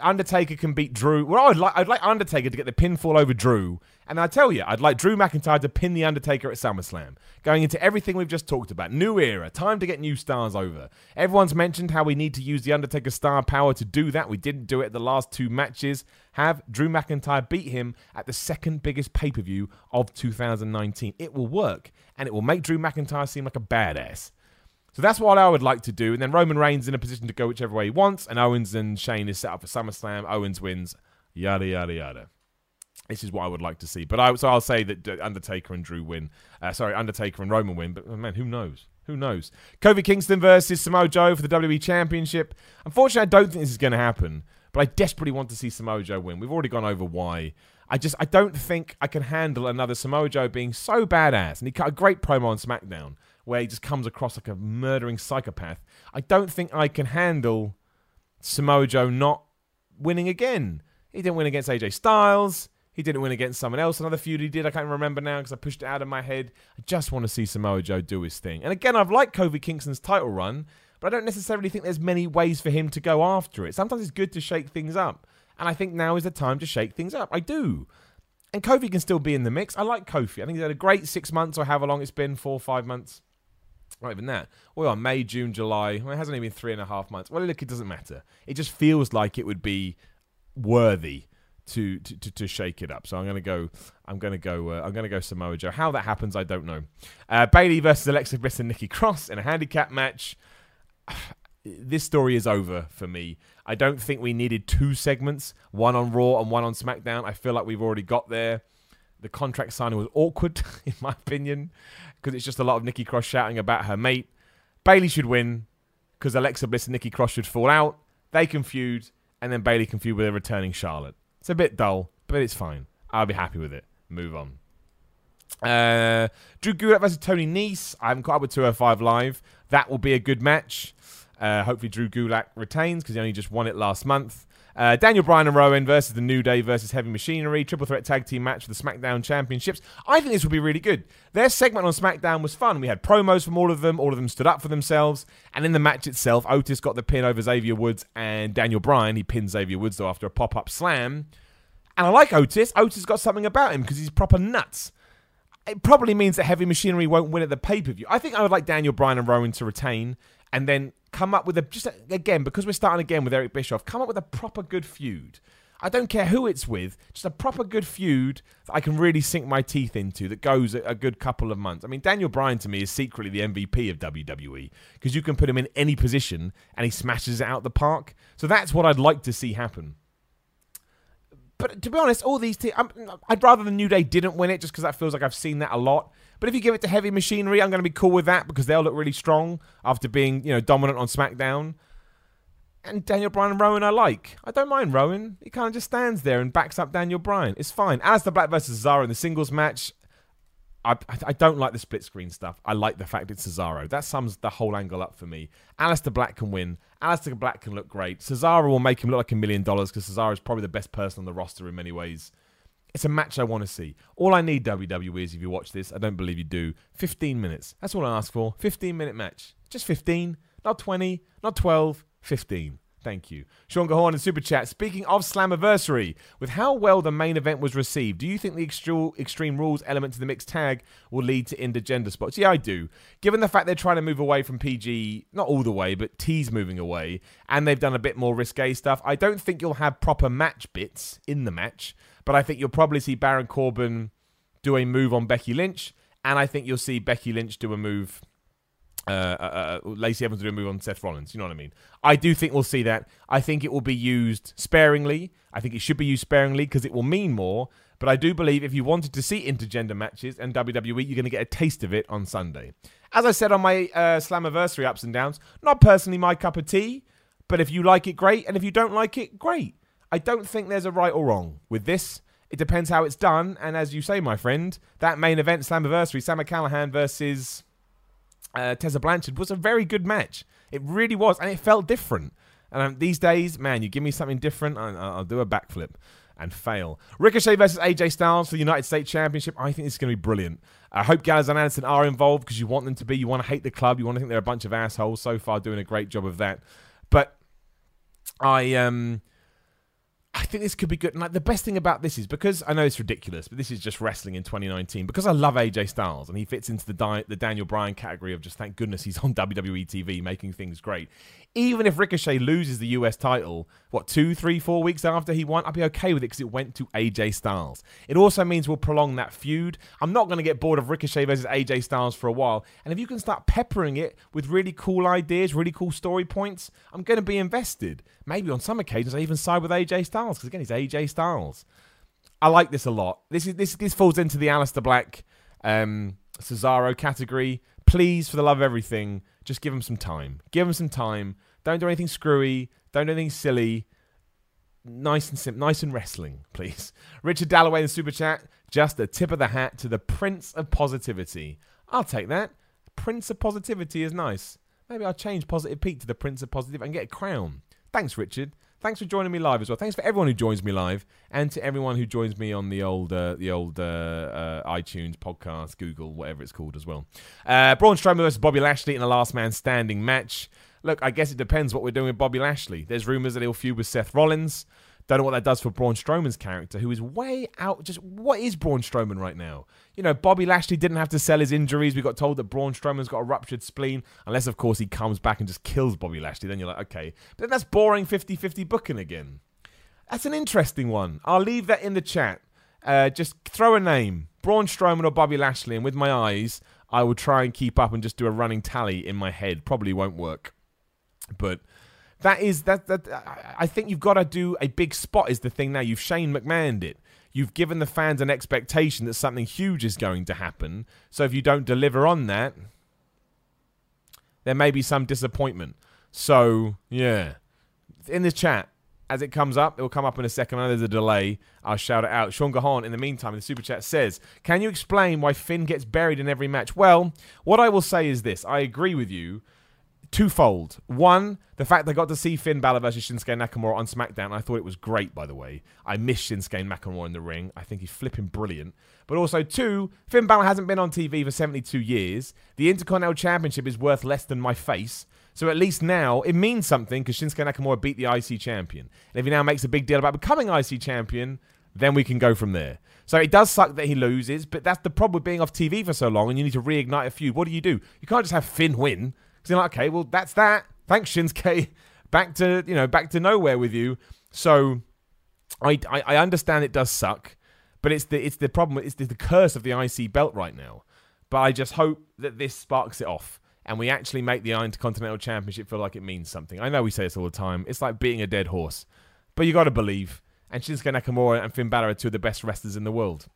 Undertaker can beat Drew. Well, I'd like I'd like Undertaker to get the pinfall over Drew, and I tell you, I'd like Drew McIntyre to pin the Undertaker at SummerSlam. Going into everything we've just talked about, new era, time to get new stars over. Everyone's mentioned how we need to use the Undertaker star power to do that. We didn't do it the last two matches. Have Drew McIntyre beat him at the second biggest pay per view of 2019. It will work, and it will make Drew McIntyre seem like a badass. So that's what I would like to do. And then Roman Reigns in a position to go whichever way he wants. And Owens and Shane is set up for SummerSlam. Owens wins. Yada, yada, yada. This is what I would like to see. But I, so I'll say that Undertaker and Drew win. Uh, sorry, Undertaker and Roman win. But man, who knows? Who knows? Kofi Kingston versus Samoa Joe for the WWE Championship. Unfortunately, I don't think this is going to happen. But I desperately want to see Samoa Joe win. We've already gone over why. I just I don't think I can handle another Samoa Joe being so badass. And he cut a great promo on SmackDown where he just comes across like a murdering psychopath. I don't think I can handle Samoa Joe not winning again. He didn't win against AJ Styles. He didn't win against someone else. Another feud he did, I can't remember now because I pushed it out of my head. I just want to see Samoa Joe do his thing. And again, I've liked Kofi Kingston's title run, but I don't necessarily think there's many ways for him to go after it. Sometimes it's good to shake things up. And I think now is the time to shake things up. I do. And Kofi can still be in the mix. I like Kofi. I think he's had a great six months or however long it's been, four or five months. Not even that. We are May, June, July. Well, it hasn't even been three and a half months. Well, look, it doesn't matter. It just feels like it would be worthy to to, to, to shake it up. So I'm gonna go. I'm gonna go. Uh, I'm gonna go Samoa Joe. How that happens, I don't know. Uh, Bayley versus Alexa Bliss and Nikki Cross in a handicap match. This story is over for me. I don't think we needed two segments, one on Raw and one on SmackDown. I feel like we've already got there. The contract signing was awkward, in my opinion because it's just a lot of Nikki Cross shouting about her mate. Bayley should win because Alexa Bliss and Nikki Cross should fall out. They can feud, and then Bayley can feud with a returning Charlotte. It's a bit dull, but it's fine. I'll be happy with it. Move on. Uh, Drew Gulak versus Tony Nese. I haven't caught up with 205 Live. That will be a good match. Uh, hopefully, Drew Gulak retains because he only just won it last month. Uh, Daniel Bryan and Rowan versus the New Day versus Heavy Machinery, triple threat tag team match for the SmackDown Championships. I think this would be really good. Their segment on SmackDown was fun. We had promos from all of them. All of them stood up for themselves. And in the match itself, Otis got the pin over Xavier Woods and Daniel Bryan. He pinned Xavier Woods though after a pop up slam. And I like Otis. Otis got something about him because he's proper nuts. It probably means that Heavy Machinery won't win at the pay per view. I think I would like Daniel Bryan and Rowan to retain and then come up with a just again because we're starting again with Eric Bischoff. Come up with a proper good feud. I don't care who it's with, just a proper good feud that I can really sink my teeth into that goes a, a good couple of months. I mean, Daniel Bryan to me is secretly the MVP of WWE because you can put him in any position and he smashes it out the park. So that's what I'd like to see happen. But to be honest, all these teams, um, I'd rather the New Day didn't win it just because that feels like I've seen that a lot. But if you give it to Heavy Machinery, I'm going to be cool with that because they'll look really strong after being, you know, dominant on SmackDown. And Daniel Bryan and Rowan I like. I don't mind Rowan. He kind of just stands there and backs up Daniel Bryan. It's fine. Aleister Black versus Cesaro in the singles match. I, I don't like the split screen stuff. I like the fact it's Cesaro. That sums the whole angle up for me. Aleister Black can win. Aleister Black can look great. Cesaro will make him look like a million dollars because Cesaro is probably the best person on the roster in many ways. It's a match I want to see. All I need, WWE, is if you watch this, I don't believe you do, 15 minutes. That's all I ask for. 15 minute match. Just 15, not 20, not 12, 15. Thank you. Sean Gahorn in Super Chat. Speaking of Slammiversary, with how well the main event was received, do you think the extreme, Rules element to the mixed tag will lead to intergender spots? Yeah, I do. Given the fact they're trying to move away from PG, not all the way, but T's moving away, and they've done a bit more risque stuff, I don't think you'll have proper match bits in the match, but I think you'll probably see Baron Corbin do a move on Becky Lynch, and I think you'll see Becky Lynch do a move uh, uh, uh, Lacey Evans do a move on Seth Rollins. You know what I mean? I do think we'll see that. I think it will be used sparingly. I think it should be used sparingly because it will mean more. But I do believe if you wanted to see intergender matches and WWE, you're going to get a taste of it on Sunday. As I said on my uh, Slammiversary ups and downs, not personally my cup of tea, but if you like it, great. And if you don't like it, great. I don't think there's a right or wrong with this. It depends how it's done. And as you say, my friend, that main event, Slammiversary, Sam Callihan versus uh, Tessa Blanchard was a very good match. It really was, and it felt different. And um, these days, man, you give me something different, I, I'll do a backflip and fail. Ricochet versus AJ Styles for the United States Championship. I think this is going to be brilliant. I hope Gallows and Anderson are involved because you want them to be. You want to hate the club. You want to think they're a bunch of assholes. So far, doing a great job of that. But I um I think this could be good. And like the best thing about this is because I know it's ridiculous, but this is just wrestling in 2019. Because I love AJ Styles and he fits into the Di- the Daniel Bryan category of just thank goodness he's on WWE TV making things great. Even if Ricochet loses the US title, what two, three, four weeks after he won, I'd be okay with it because it went to AJ Styles. It also means we'll prolong that feud. I'm not going to get bored of Ricochet versus AJ Styles for a while. And if you can start peppering it with really cool ideas, really cool story points, I'm going to be invested. Maybe on some occasions I even side with AJ Styles because again, he's AJ Styles. I like this a lot. This is this this falls into the Aleister Black, um, Cesaro category. Please, for the love of everything, just give him some time. Give him some time. Don't do anything screwy. Don't do anything silly. Nice and sim- nice and wrestling, please. Richard Dalloway in super chat. Just a tip of the hat to the Prince of Positivity. I'll take that. Prince of Positivity is nice. Maybe I'll change Positive Pete to the Prince of Positive and get a crown. Thanks, Richard. Thanks for joining me live as well. Thanks for everyone who joins me live, and to everyone who joins me on the old, uh, the old uh, uh, iTunes podcast, Google, whatever it's called as well. Uh, Braun Strowman versus Bobby Lashley in a last man standing match. Look, I guess it depends what we're doing with Bobby Lashley. There's rumors that he'll feud with Seth Rollins. Don't know what that does for Braun Strowman's character, who is way out. Just what is Braun Strowman right now? You know, Bobby Lashley didn't have to sell his injuries. We got told that Braun Strowman's got a ruptured spleen, unless, of course, he comes back and just kills Bobby Lashley. Then you're like, okay. But then that's boring 50 50 booking again. That's an interesting one. I'll leave that in the chat. Uh, just throw a name Braun Strowman or Bobby Lashley, and with my eyes, I will try and keep up and just do a running tally in my head. Probably won't work. But that is that that I think you've got to do a big spot is the thing now. You've Shane McMahoned it. You've given the fans an expectation that something huge is going to happen. So if you don't deliver on that, there may be some disappointment. So yeah, in the chat. As it comes up, it will come up in a second. I know there's a delay. I'll shout it out. Sean Gahan, in the meantime, in the super chat says, Can you explain why Finn gets buried in every match? Well, what I will say is this I agree with you twofold. One, the fact they got to see Finn Balor versus Shinsuke Nakamura on SmackDown. I thought it was great, by the way. I miss Shinsuke Nakamura in the ring. I think he's flipping brilliant. But also, two, Finn Balor hasn't been on TV for 72 years. The Intercontinental Championship is worth less than my face. So at least now it means something because Shinsuke Nakamura beat the IC champion. And if he now makes a big deal about becoming IC champion, then we can go from there. So it does suck that he loses, but that's the problem with being off TV for so long and you need to reignite a feud. What do you do? You can't just have Finn win you're like, okay, well that's that. Thanks Shinsuke. Back to you know back to nowhere with you. So I I, I understand it does suck, but it's the it's the problem. It's the, the curse of the IC belt right now. But I just hope that this sparks it off and we actually make the Intercontinental Championship feel like it means something. I know we say this all the time. It's like beating a dead horse, but you got to believe. and Shinsuke Nakamura and Finn Balor are two of the best wrestlers in the world.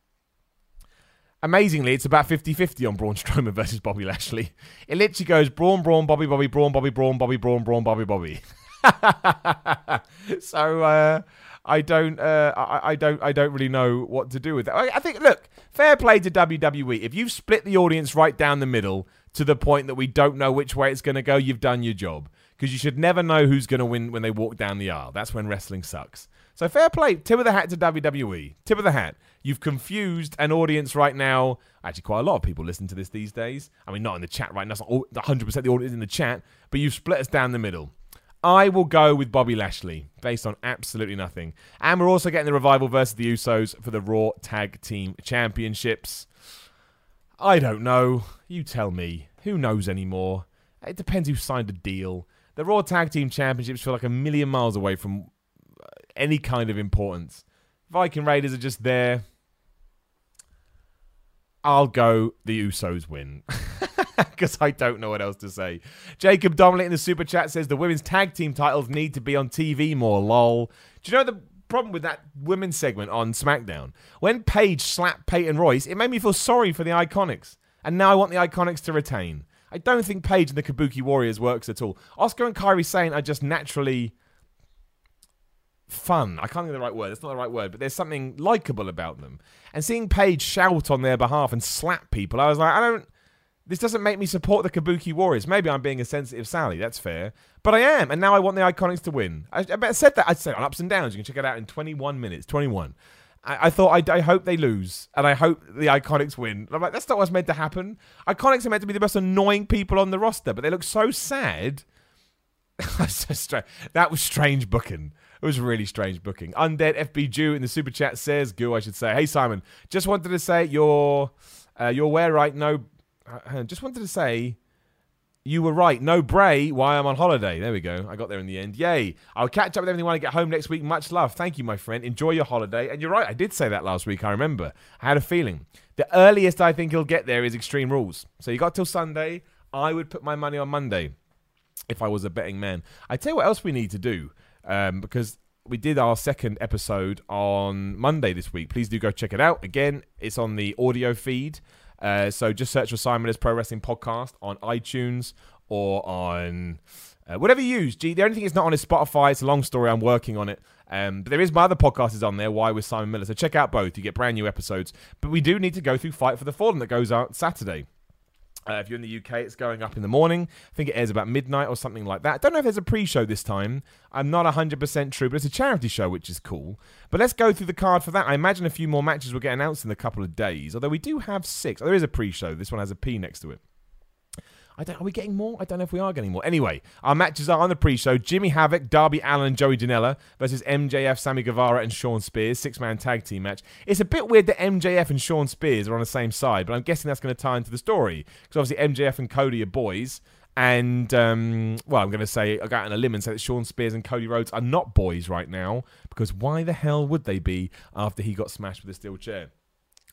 Amazingly, it's about 50 50 on Braun Strowman versus Bobby Lashley. It literally goes Braun, Braun, Bobby, Bobby, Braun, Bobby, Braun, Bobby, Braun, Braun, Bobby, Bobby. so uh, I don't, uh, I, I, don't, I don't really know what to do with that. I, I think, look, fair play to WWE. If you've split the audience right down the middle to the point that we don't know which way it's going to go, you've done your job. Because you should never know who's going to win when they walk down the aisle. That's when wrestling sucks. So fair play. Tip of the hat to WWE. Tip of the hat. You've confused an audience right now. Actually, quite a lot of people listen to this these days. I mean, not in the chat right now. It's not 100% the audience in the chat, but you've split us down the middle. I will go with Bobby Lashley based on absolutely nothing. And we're also getting the revival versus the Usos for the Raw Tag Team Championships. I don't know. You tell me. Who knows anymore? It depends who signed a deal. The Raw Tag Team Championships feel like a million miles away from uh, any kind of importance. Viking Raiders are just there. I'll go the Usos win. Because I don't know what else to say. Jacob Donnelly in the super chat says the women's tag team titles need to be on TV more, lol. Do you know the problem with that women's segment on SmackDown? When Paige slapped Peyton Royce, it made me feel sorry for the Iconics. And now I want the Iconics to retain. I don't think Paige and the Kabuki Warriors works at all. Asuka and Kairi Sane are just naturally fun. I can't think of the right word. It's not the right word, but there's something likable about them. And seeing Paige shout on their behalf and slap people, I was like, I don't. This doesn't make me support the Kabuki Warriors. Maybe I'm being a sensitive Sally. That's fair, but I am, and now I want the Iconics to win. I, I said that. I said on ups and downs. You can check it out in 21 minutes. 21. I, I thought I, I, hope they lose, and I hope the Iconics win. I'm like, that's not what's meant to happen. Iconics are meant to be the most annoying people on the roster, but they look so sad. that was strange booking. It was really strange booking. Undead FB Jew in the super chat says, "Goo, I should say. Hey Simon, just wanted to say you're uh, you're where right? No, uh, just wanted to say." You were right. No Bray. Why I'm on holiday. There we go. I got there in the end. Yay. I'll catch up with everyone when I get home next week. Much love. Thank you, my friend. Enjoy your holiday. And you're right. I did say that last week. I remember. I had a feeling. The earliest I think he'll get there is Extreme Rules. So you got till Sunday. I would put my money on Monday if I was a betting man. I tell you what else we need to do um, because we did our second episode on Monday this week. Please do go check it out. Again, it's on the audio feed. Uh, so just search for Simon as Pro Wrestling Podcast on iTunes or on uh, whatever you use. Gee, the only thing is not on is Spotify. It's a long story. I'm working on it. Um, but there is my other podcast is on there. Why with Simon Miller? So check out both. You get brand new episodes. But we do need to go through Fight for the Fallen that goes out Saturday. Uh, if you're in the UK, it's going up in the morning. I think it airs about midnight or something like that. I don't know if there's a pre show this time. I'm not 100% true, but it's a charity show, which is cool. But let's go through the card for that. I imagine a few more matches will get announced in a couple of days, although we do have six. Oh, there is a pre show. This one has a P next to it. I don't. Are we getting more? I don't know if we are getting more. Anyway, our matches are on the pre-show: Jimmy Havoc, Darby Allin, Joey Janela versus MJF, Sammy Guevara, and Shawn Spears, six-man tag team match. It's a bit weird that MJF and Shawn Spears are on the same side, but I'm guessing that's going to tie into the story because obviously MJF and Cody are boys. And um, well, I'm going to say I got on a limb and say that Shawn Spears and Cody Rhodes are not boys right now because why the hell would they be after he got smashed with a steel chair?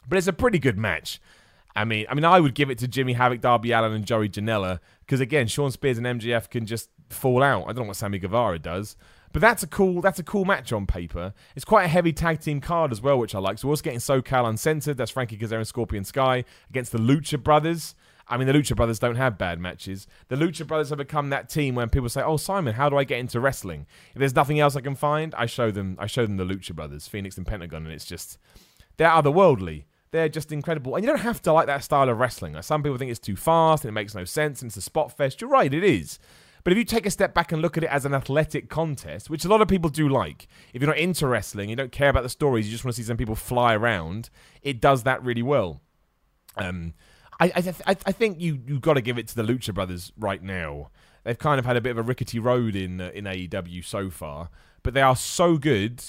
But it's a pretty good match. I mean, I mean, I would give it to Jimmy Havoc, Darby Allin, and Joey Janela because again, Shawn Spears and MJF can just fall out. I don't know what Sammy Guevara does, but that's a cool that's a cool match on paper. It's quite a heavy tag team card as well, which I like. So we're also getting SoCal Uncensored. That's Frankie Kazarian Scorpio Sky against the Lucha Brothers. I mean, the Lucha Brothers don't have bad matches. The Lucha Brothers have become that team when people say, "Oh, Simon, how do I get into wrestling?" If there's nothing else I can find, I show them. I show them the Lucha Brothers, Fenix and Pentagon, and it's just they're otherworldly. They're just incredible. And you don't have to like that style of wrestling. Some people think it's too fast and it makes no sense and it's a spot fest. You're right, it is. But if you take a step back and look at it as an athletic contest, which a lot of people do like, if you're not into wrestling, you don't care about the stories, you just want to see some people fly around, it does that really well. Um, I, I, th- I think you you got to give it to the Lucha Brothers right now. They've kind of had a bit of a rickety road in uh, in AEW so far, but they are so good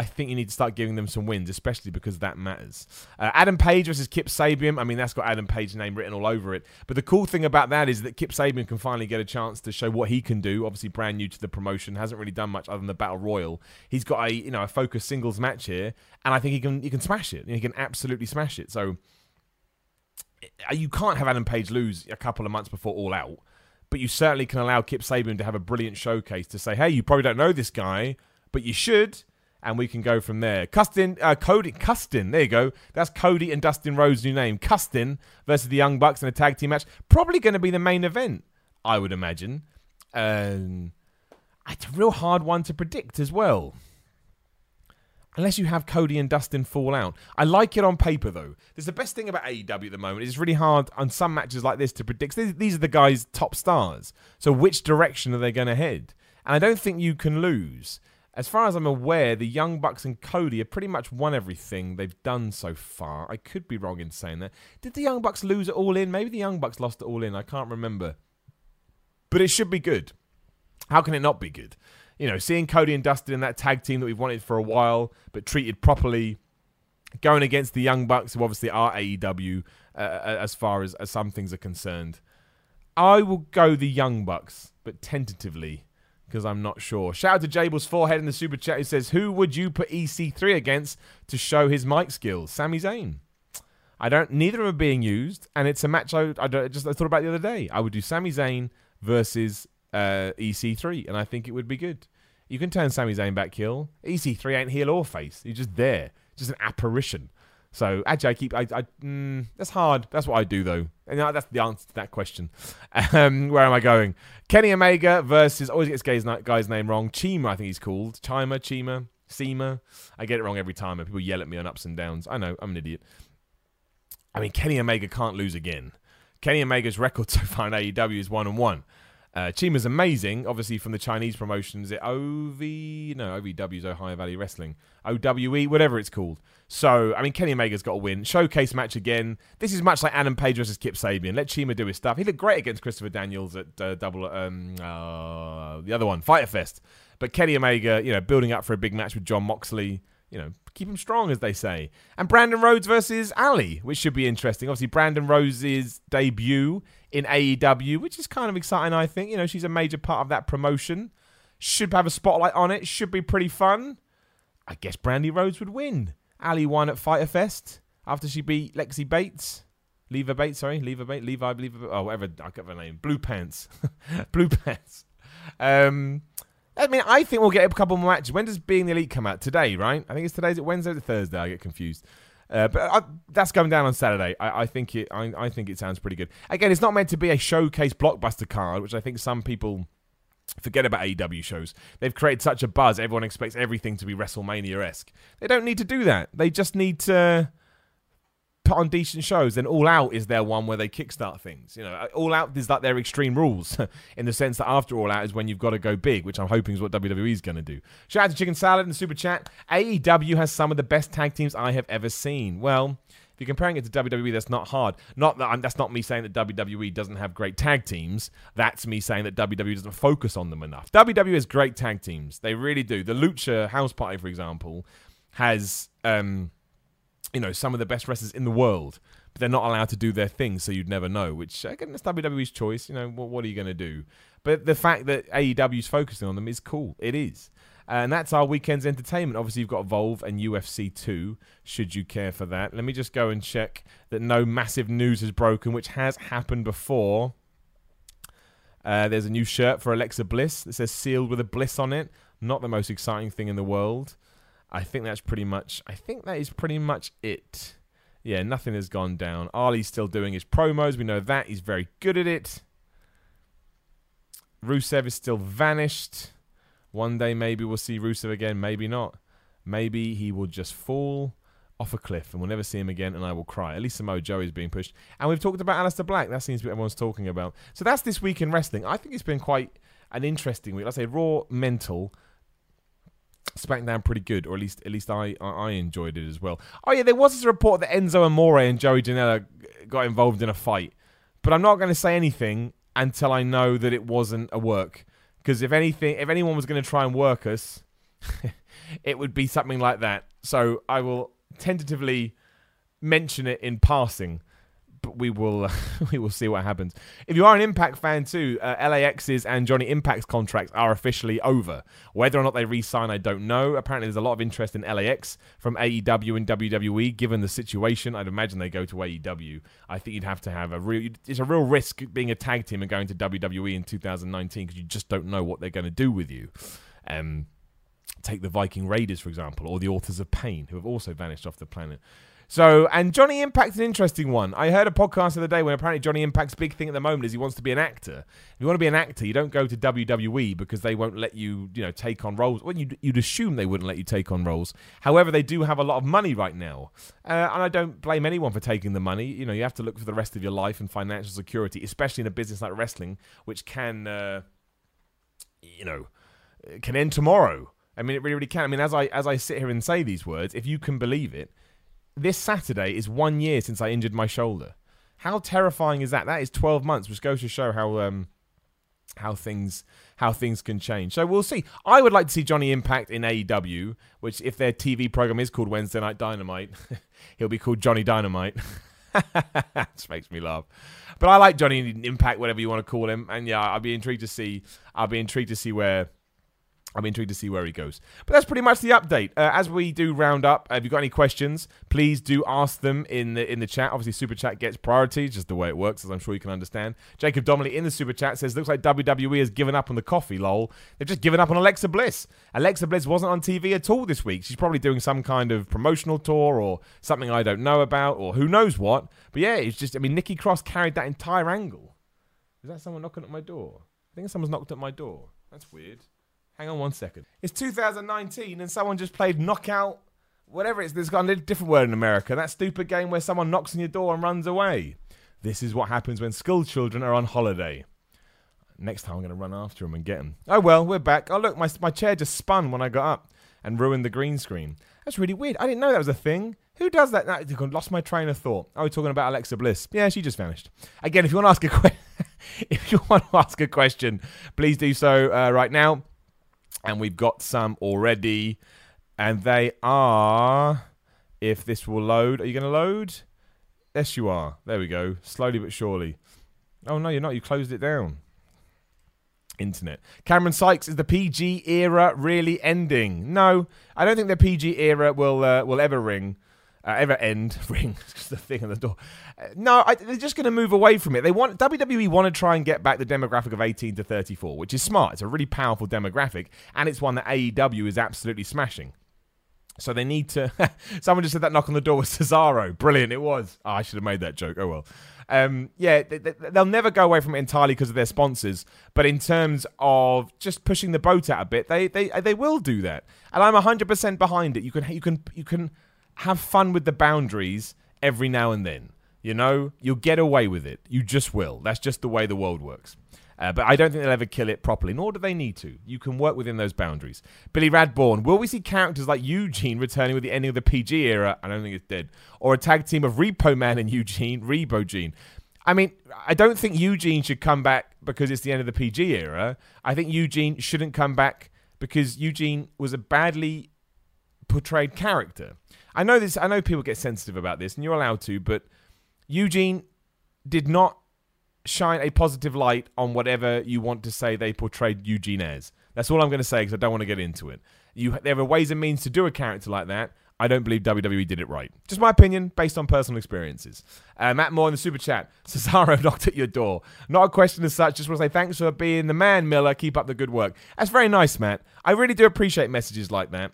I think you need to start giving them some wins, especially because that matters. Uh, Adam Page versus Kip Sabian. I mean, that's got Adam Page's name written all over it. But the cool thing about that is that Kip Sabian can finally get a chance to show what he can do. Obviously, brand new to the promotion, hasn't really done much other than the Battle Royal. He's got a you know a focused singles match here, and I think he can he can smash it. He can absolutely smash it. So uh, you can't have Adam Page lose a couple of months before All Out, but you certainly can allow Kip Sabian to have a brilliant showcase to say, hey, you probably don't know this guy, but you should and we can go from there. Custin, uh, Cody, Custin, there you go. That's Cody and Dustin Rhodes' new name. Custin versus the Young Bucks in a tag team match. Probably going to be the main event, I would imagine. Um, it's a real hard one to predict as well. Unless you have Cody and Dustin fall out. I like it on paper, though. There's the best thing about AEW at the moment. It's really hard on some matches like this to predict. These are the guys' top stars. So which direction are they going to head? And I don't think you can lose. As far as I'm aware, the Young Bucks and Cody have pretty much won everything they've done so far. I could be wrong in saying that. Did the Young Bucks lose it all in? Maybe the Young Bucks lost it all in. I can't remember. But it should be good. How can it not be good? You know, seeing Cody and Dustin in that tag team that we've wanted for a while, but treated properly, going against the Young Bucks, who obviously are AEW uh, uh, as far as, as some things are concerned. I will go the Young Bucks, but tentatively because I'm not sure. Shout out to Jable's forehead in the super chat. He says, "Who would you put EC3 against to show his mic skills?" Sami Zayn. I don't. Neither of them are being used, and it's a match I, I just I thought about the other day. I would do Sami Zayn versus uh, EC3, and I think it would be good. You can turn Sami Zayn back heel. EC3 ain't heel or face. He's just there, just an apparition. So actually, I keep. I, I mm, that's hard. That's what I do though, and that's the answer to that question. Um, where am I going? Kenny Omega versus always gets guy's, guy's name wrong. Chima, I think he's called. Chima, Chima, Seema. I get it wrong every time, and people yell at me on ups and downs. I know, I'm an idiot. I mean, Kenny Omega can't lose again. Kenny Omega's record so far in AEW is one and one. Uh, Chima's amazing, obviously from the Chinese promotion. Is it OV? No, OVW's Ohio Valley Wrestling. OWE, whatever it's called. So, I mean, Kenny Omega's got a win. Showcase match again. This is much like Adam Page versus Kip Sabian. Let Chima do his stuff. He looked great against Christopher Daniels at uh, double, um, uh, the other one, Fyter Fest. But Kenny Omega, you know, building up for a big match with Jon Moxley you know, keep him strong, as they say. And Brandi Rhodes versus Allie, which should be interesting. Obviously, Brandi Rhodes' debut in AEW, which is kind of exciting, I think. You know, she's a major part of that promotion. Should have a spotlight on it. Should be pretty fun. I guess Brandi Rhodes would win. Allie won at Fyter Fest after she beat Lexi Bates. Leva Bates, sorry, Leva Bates, Levi, Levi, oh, whatever, I got her name. Blue Pants. Blue Pants. Um, I mean, I think we'll get a couple more matches. When does Being the Elite come out? Today, right? I think it's today. Is it Wednesday or Thursday? I get confused. Uh, but I, that's going down on Saturday. I, I think it. I, I, think it sounds pretty good. Again, it's not meant to be a showcase blockbuster card, which I think some people forget about AEW shows. They've created such a buzz. Everyone expects everything to be WrestleMania esque. They don't need to do that. They just need to put on decent shows. Then All Out is their one where they kickstart things. You know, uh, All Out is like their extreme rules in the sense that after All Out is when you've got to go big, which I'm hoping is what WWE is going to do. Shout out to Chicken Salad the super chat. AEW has some of the best tag teams I have ever seen. Well. If you're comparing it to WWE, that's not hard. Not that I'm, that's not me saying that WWE doesn't have great tag teams. That's me saying that WWE doesn't focus on them enough. WWE has great tag teams. They really do. The Lucha House Party, for example, has um, you know, some of the best wrestlers in the world, but they're not allowed to do their thing, so you'd never know. Which again, that's WWE's choice. You know, what, what are you going to do? But the fact that AEW's focusing on them is cool. It is. And that's our weekend's entertainment. Obviously, you've got Evolve and UFC 2, should you care for that. Let me just go and check that no massive news has broken, which has happened before. Uh, there's a new shirt for Alexa Bliss that says sealed with a bliss on it. Not the most exciting thing in the world. I think that's pretty much. I think that is pretty much it. Yeah, nothing has gone down. Ali's still doing his promos. We know that he's very good at it. Rusev is still vanished. One day maybe we'll see Rusev again. Maybe not. Maybe he will just fall off a cliff and we'll never see him again and I will cry. At least Samoa Joe is being pushed. And we've talked about Aleister Black. That seems to be everyone's talking about. So that's this week in wrestling. I think it's been quite an interesting week. Let's say raw mental SmackDown pretty good, or at least at least I I enjoyed it as well. Oh yeah, there was a report that Enzo Amore and Joey Janela got involved in a fight, but I'm not going to say anything until I know that it wasn't a work. Because if anything, if anyone was going to try and work us, it would be something like that. So I will tentatively mention it in passing but we will we will see what happens. If you are an Impact fan too, uh, LAX's and Johnny Impact's contracts are officially over. Whether or not they re-sign, I don't know. Apparently, there's a lot of interest in LAX from AEW and WWE. Given the situation, I'd imagine they go to AEW. I think you'd have to have a real. It's a real risk being a tag team and going to WWE in 2019 because you just don't know what they're going to do with you. Um, Take the Viking Raiders, for example, or the Authors of Pain, who have also vanished off the planet. So, and Johnny Impact's an interesting one. I heard a podcast the other day where apparently Johnny Impact's big thing at the moment is he wants to be an actor. If you want to be an actor, you don't go to WWE because they won't let you, you know, take on roles. Well, you'd, you'd assume they wouldn't let you take on roles. However, they do have a lot of money right now. Uh, and I don't blame anyone for taking the money. You know, you have to look for the rest of your life and financial security, especially in a business like wrestling, which can, uh, you know, can end tomorrow. I mean, it really, really can. I mean, as I as I sit here and say these words, if you can believe it, this Saturday is one year since I injured my shoulder. How terrifying is that? That is 12 months, which goes to show how um, how things how things can change. So we'll see. I would like to see Johnny Impact in AEW, which if their TV program is called Wednesday Night Dynamite, he'll be called Johnny Dynamite. This makes me laugh. But I like Johnny Impact, whatever you want to call him, and yeah, I'll be intrigued to see. I'll be intrigued to see where I'm intrigued to see where he goes. But that's pretty much the update. Uh, as we do round up, if you've got any questions, please do ask them in the in the chat. Obviously, super chat gets priority, just the way it works, as I'm sure you can understand. Jacob Donnelly in the super chat says, "Looks like WWE has given up on the coffee. Lol, they've just given up on Alexa Bliss. Alexa Bliss wasn't on TV at all this week. She's probably doing some kind of promotional tour or something I don't know about, or who knows what. But yeah, it's just. I mean, Nikki Cross carried that entire angle. Is that someone knocking at my door? I think someone's knocked at my door. That's weird." Hang on one second. It's 2019 and someone just played knockout, whatever it is. There's got a different word in America. That stupid game where someone knocks on your door and runs away. This is what happens when school children are on holiday. Next time I'm going to run after them and get them. Oh well, we're back. Oh look, my, my chair just spun when I got up and ruined the green screen. That's really weird. I didn't know that was a thing. Who does that? I lost my train of thought. Oh, we're talking about Alexa Bliss. Yeah, she just vanished. Again, if you want to ask a question, if you want to ask a question, please do so uh, right now and we've got some already, and they are. If this will load, are you going to load? Yes, you are. There we go. Slowly but surely. Oh no, you're not. You closed it down. Internet. Cameron Sykes is the PG era really ending? No, I don't think the PG era will uh, will ever ring uh, ever end ring. Just the thing on the door. Uh, no, I, they're just going to move away from it. They want WWE want to try and get back the demographic of 18 to 34, which is smart. It's a really powerful demographic, and it's one that AEW is absolutely smashing. So they need to. Someone just said that knock on the door was Cesaro. Brilliant, it was. Oh, I should have made that joke. Oh well. Um, yeah, they, will never go away from it entirely because of their sponsors. But in terms of just pushing the boat out a bit, they they they will do that, and I'm 100% behind it. You can you can you can have fun with the boundaries every now and then. You know, you'll get away with it. You just will. That's just the way the world works. Uh, but I don't think they'll ever kill it properly, nor do they need to. You can work within those boundaries. Billy Radborn, will we see characters like Eugene returning with the ending of the PG era? I don't think it's dead. Or a tag team of Repo Man and Eugene, Rebo Gene. I mean, I don't think Eugene should come back because it's the end of the PG era. I think Eugene shouldn't come back because Eugene was a badly portrayed character. I know this. I know people get sensitive about this, and you're allowed to. But Eugene did not shine a positive light on whatever you want to say they portrayed Eugene as. That's all I'm going to say because I don't want to get into it. You, there are ways and means to do a character like that. I don't believe WWE did it right. Just my opinion, based on personal experiences. Uh, Matt Moore in the super chat. Cesaro knocked at your door. Not a question as such. Just want to say thanks for being the man, Miller. Keep up the good work. That's very nice, Matt. I really do appreciate messages like that.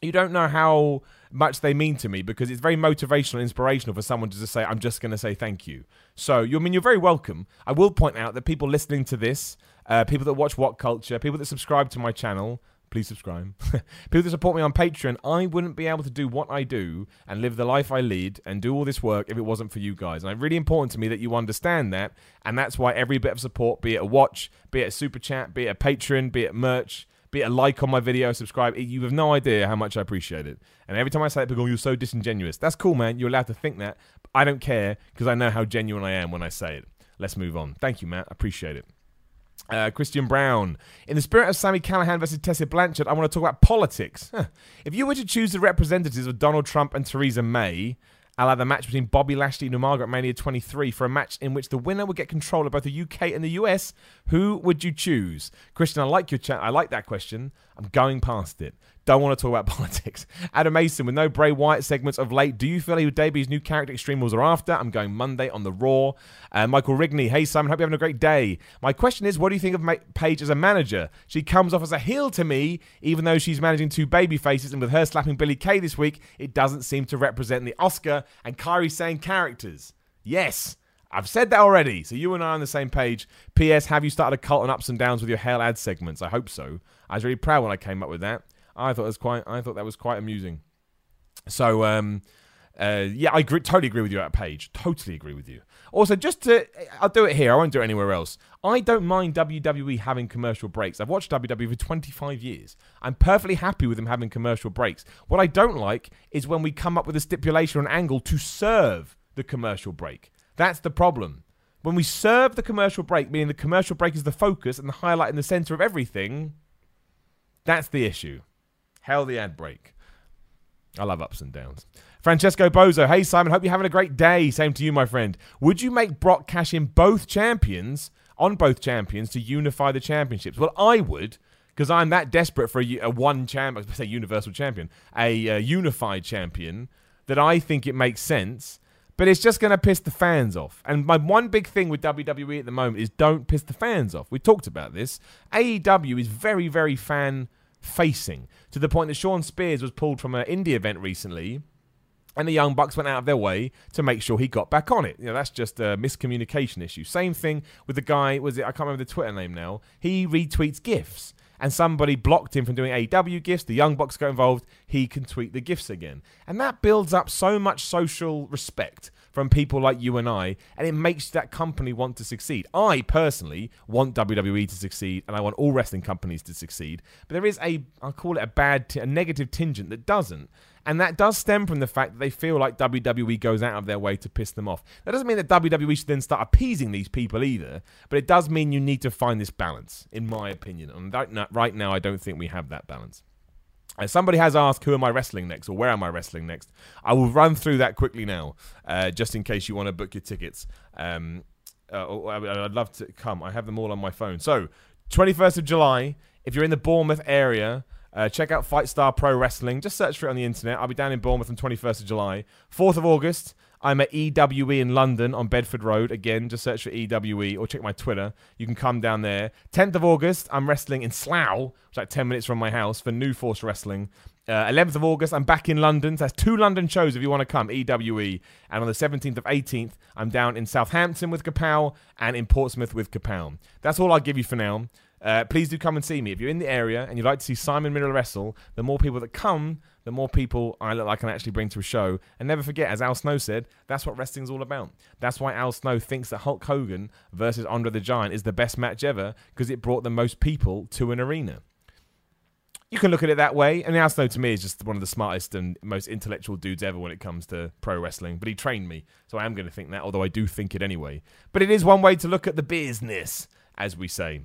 You don't know how much they mean to me because it's very motivational, inspirational for someone to just say, "I'm just going to say thank you." So you I mean you're very welcome. I will point out that people listening to this, uh, people that watch What Culture, people that subscribe to my channel, please subscribe. people that support me on Patreon, I wouldn't be able to do what I do and live the life I lead and do all this work if it wasn't for you guys. And it's really important to me that you understand that, and that's why every bit of support, be it a watch, be it a super chat, be it a Patreon, be it merch be a like on my video, subscribe. You have no idea how much I appreciate it. And every time I say it, people you're so disingenuous. That's cool, man. You're allowed to think that. I don't care because I know how genuine I am when I say it. Let's move on. Thank you, Matt. Appreciate it. Uh, Christian Brown. In the spirit of Sami Callihan versus Tessa Blanchard, I want to talk about politics. If you were to choose the representatives of Donald Trump and Theresa May, I'll have the match between Bobby Lashley and Margaret Mania 23 for a match in which the winner would get control of both the UK and the US. Who would you choose? Christian, I like your chat. I like that question. I'm going past it. Don't want to talk about politics. Adam Mason, with no Bray Wyatt segments of late, do you feel he would debut his new character Extreme Rules are after? I'm going Monday on the Raw. Uh, Michael Rigney, hey Simon, hope you're having a great day. My question is, what do you think of Paige as a manager? She comes off as a heel to me, even though she's managing two baby faces, and with her slapping Billie Kay this week, it doesn't seem to represent the Asuka and Kairi Sane characters. Yes. I've said that already, so you and I are on the same page. P.S. Have you started a cult on ups and downs with your Hail ad segments? I hope so. I was really proud when I came up with that. I thought was quite. I thought that was quite amusing. So, um, uh, yeah, I agree, totally agree with you at page. Totally agree with you. Also, just to, I'll do it here. I won't do it anywhere else. I don't mind WWE having commercial breaks. I've watched WWE for 25 years. I'm perfectly happy with them having commercial breaks. What I don't like is when we come up with a stipulation or an angle to serve the commercial break. That's the problem. When we serve the commercial break, meaning the commercial break is the focus and the highlight in the center of everything, that's the issue. Hell the ad break. I love ups and downs. Francesco Bozo, hey Simon, hope you're having a great day. Same to you, my friend. Would you make Brock cash in both champions on both champions to unify the championships? Well, I would, because I'm that desperate for a, a one champ, I say universal champion, a, a unified champion, that I think it makes sense. But it's just going to piss the fans off. And my one big thing with WWE at the moment is don't piss the fans off. We talked about this. AEW is very, very fan facing to the point that Shawn Spears was pulled from an indie event recently. And the Young Bucks went out of their way to make sure he got back on it. You know, that's just a miscommunication issue. Same thing with the guy, was it, I can't remember the Twitter name now. He retweets GIFs and somebody blocked him from doing AEW gifts, the Young Bucks got involved, he can tweet the gifts again. And that builds up so much social respect from people like you and I, and it makes that company want to succeed. I personally want WWE to succeed, and I want all wrestling companies to succeed. But there is a, I'll call it a bad, a negative tingent that doesn't. And that does stem from the fact that they feel like WWE goes out of their way to piss them off. That doesn't mean that WWE should then start appeasing these people either, but it does mean you need to find this balance, in my opinion. And right now, I don't think we have that balance. Uh, somebody has asked, who am I wrestling next, or where am I wrestling next? I will run through that quickly now, uh, just in case you want to book your tickets. Um, uh, I'd love to come. I have them all on my phone. So, 21st of July, if you're in the Bournemouth area, uh, check out Fight Star Pro Wrestling. Just search for it on the internet. I'll be down in Bournemouth on 21st of July. 4th of August, I'm at EWE in London on Bedford Road. Again, just search for EWE or check my Twitter. You can come down there. 10th of August, I'm wrestling in Slough, which is like 10 minutes from my house, for New Force Wrestling. Uh, 11th of August, I'm back in London. So that's two London shows if you want to come, EWE. And on the 17th of 18th, I'm down in Southampton with Kapow and in Portsmouth with Kapow. That's all I'll give you for now. Uh, please do come and see me. If you're in the area and you'd like to see Simon Miller wrestle, the more people that come, the more people I look like I can actually bring to a show. And never forget, as Al Snow said, that's what wrestling's all about. That's why Al Snow thinks that Hulk Hogan versus Andre the Giant is the best match ever because it brought the most people to an arena. You can look at it that way. And Al Snow to me is just one of the smartest and most intellectual dudes ever when it comes to pro wrestling. But he trained me, so I am going to think that, although I do think it anyway. But it is one way to look at the business, as we say.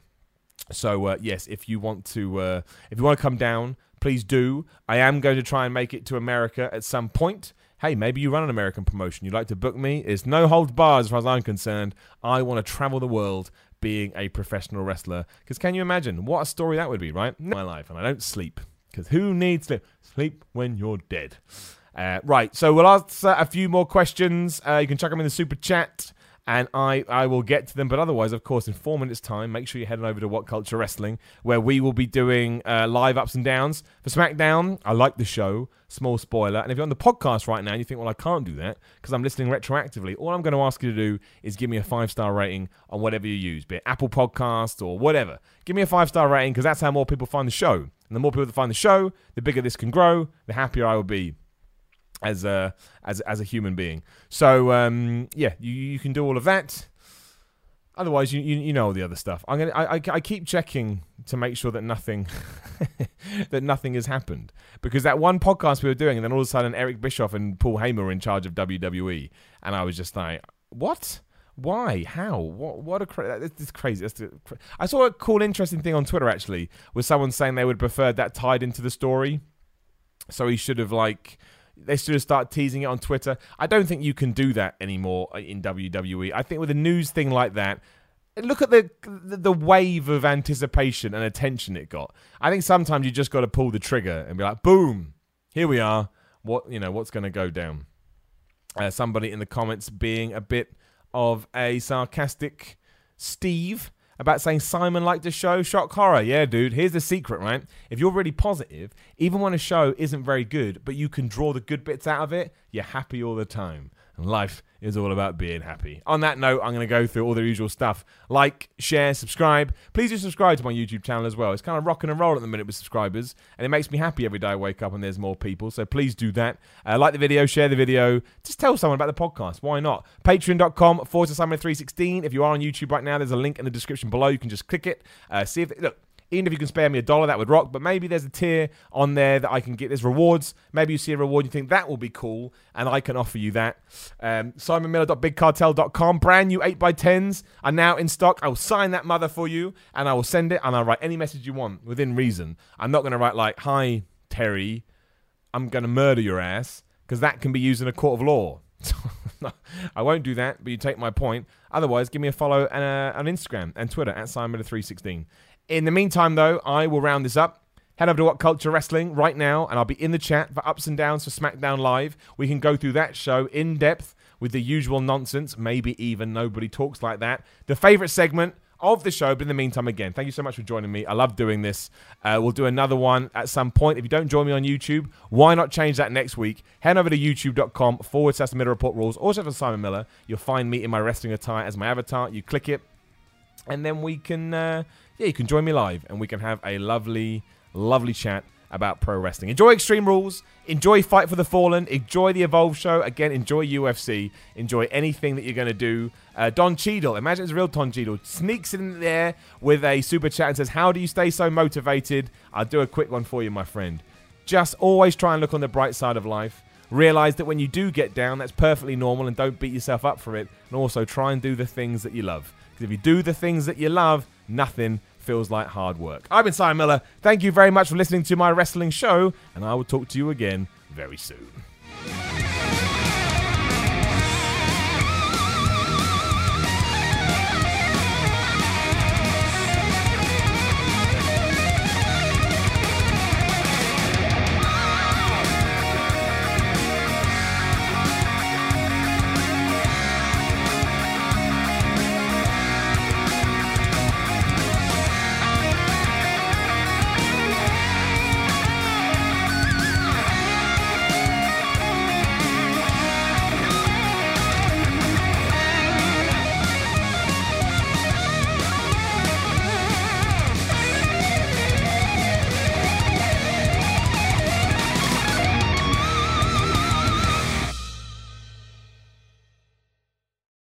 So uh, yes, if you want to, uh, if you want to come down, please do. I am going to try and make it to America at some point. Hey, maybe you run an American promotion. You'd like to book me? It's no holds barred as far as I'm concerned. I want to travel the world being a professional wrestler. Because can you imagine what a story that would be, right? My life, and I don't sleep. Because who needs sleep? Sleep when you're dead. Uh, right, so we'll answer a few more questions. Uh, you can chuck them in the super chat and I, I will get to them. But otherwise, of course, in four minutes' time, make sure you're heading over to What Culture Wrestling, where we will be doing uh, live ups and downs for SmackDown. I like the show. Small spoiler. And if you're on the podcast right now and you think, well, I can't do that because I'm listening retroactively, all I'm going to ask you to do is give me a five star rating on whatever you use, be it Apple Podcast or whatever. Give me a five star rating because that's how more people find the show. And the more people that find the show, the bigger this can grow, the happier I will be as a as as a human being. So um, yeah, you you can do all of that. Otherwise, you, you, you know all the other stuff. I'm gonna I, I, I keep checking to make sure that nothing that nothing has happened because that one podcast we were doing, and then all of a sudden Eric Bischoff and Paul Heyman were in charge of WWE, and I was just like, what? Why? How? What? What a cra- this is crazy. That's I saw a cool, interesting thing on Twitter actually, with someone saying they would prefer that tied into the story. So he should have like they should have started teasing it on Twitter. I don't think you can do that anymore in WWE. I think with a news thing like that, look at the, the wave of anticipation and attention it got. I think sometimes you just got to pull the trigger and be like, boom, here we are. What you know, what's going to go down? Uh, somebody in the comments being a bit of a sarcastic Steve about saying Simon liked the show. Shock horror. Yeah, dude. Here's the secret, right? If you're really positive, even when a show isn't very good, but you can draw the good bits out of it, you're happy all the time. And life is all about being happy. On that note, I'm going to go through all the usual stuff like, share, subscribe. Please do subscribe to my YouTube channel as well. It's kind of rocking and rolling at the minute with subscribers, and it makes me happy every day I wake up and there's more people. So please do that. Uh, like the video, share the video. Just tell someone about the podcast. Why not? Patreon.com forward to Simon316. If you are on YouTube right now, there's a link in the description below. You can just click it. Uh, see if. Look, even if you can spare me a dollar, that would rock. But maybe there's a tier on there that I can get. There's rewards. Maybe you see a reward, you think that will be cool, and I can offer you that. Um, SimonMiller.BigCartel.com. Brand new 8x10s are now in stock. I will sign that mother for you, and I will send it, and I'll write any message you want within reason. I'm not going to write like, "Hi Terry, I'm going to murder your ass," because that can be used in a court of law. I won't do that, but you take my point. Otherwise, give me a follow and, uh, on Instagram and Twitter at Simon316. In the meantime, though, I will round this up. Head over to What Culture Wrestling right now, and I'll be in the chat for ups and downs for SmackDown Live. We can go through that show in depth with the usual nonsense, maybe even nobody talks like that. The favorite segment of the show. But in the meantime, again, thank you so much for joining me. I love doing this. Uh, we'll do another one at some point. If you don't join me on YouTube, why not change that next week? Head over to youtube.com forward slash Middle Report Rules. Also for Simon Miller, you'll find me in my wrestling attire as my avatar. You click it, and then we can. Uh, yeah, you can join me live and we can have a lovely, lovely chat about pro wrestling. Enjoy Extreme Rules, enjoy Fight for the Fallen, enjoy the Evolve show. Again, enjoy UFC, enjoy anything that you're going to do. Uh, Don Cheadle, imagine it's real Don Cheadle, sneaks in there with a super chat and says, How do you stay so motivated? I'll do a quick one for you, my friend. Just always try and look on the bright side of life. Realize that when you do get down, that's perfectly normal and don't beat yourself up for it. And also try and do the things that you love. Because if you do the things that you love, nothing feels like hard work. I've been Simon Miller. Thank you very much for listening to my wrestling show, and I will talk to you again very soon.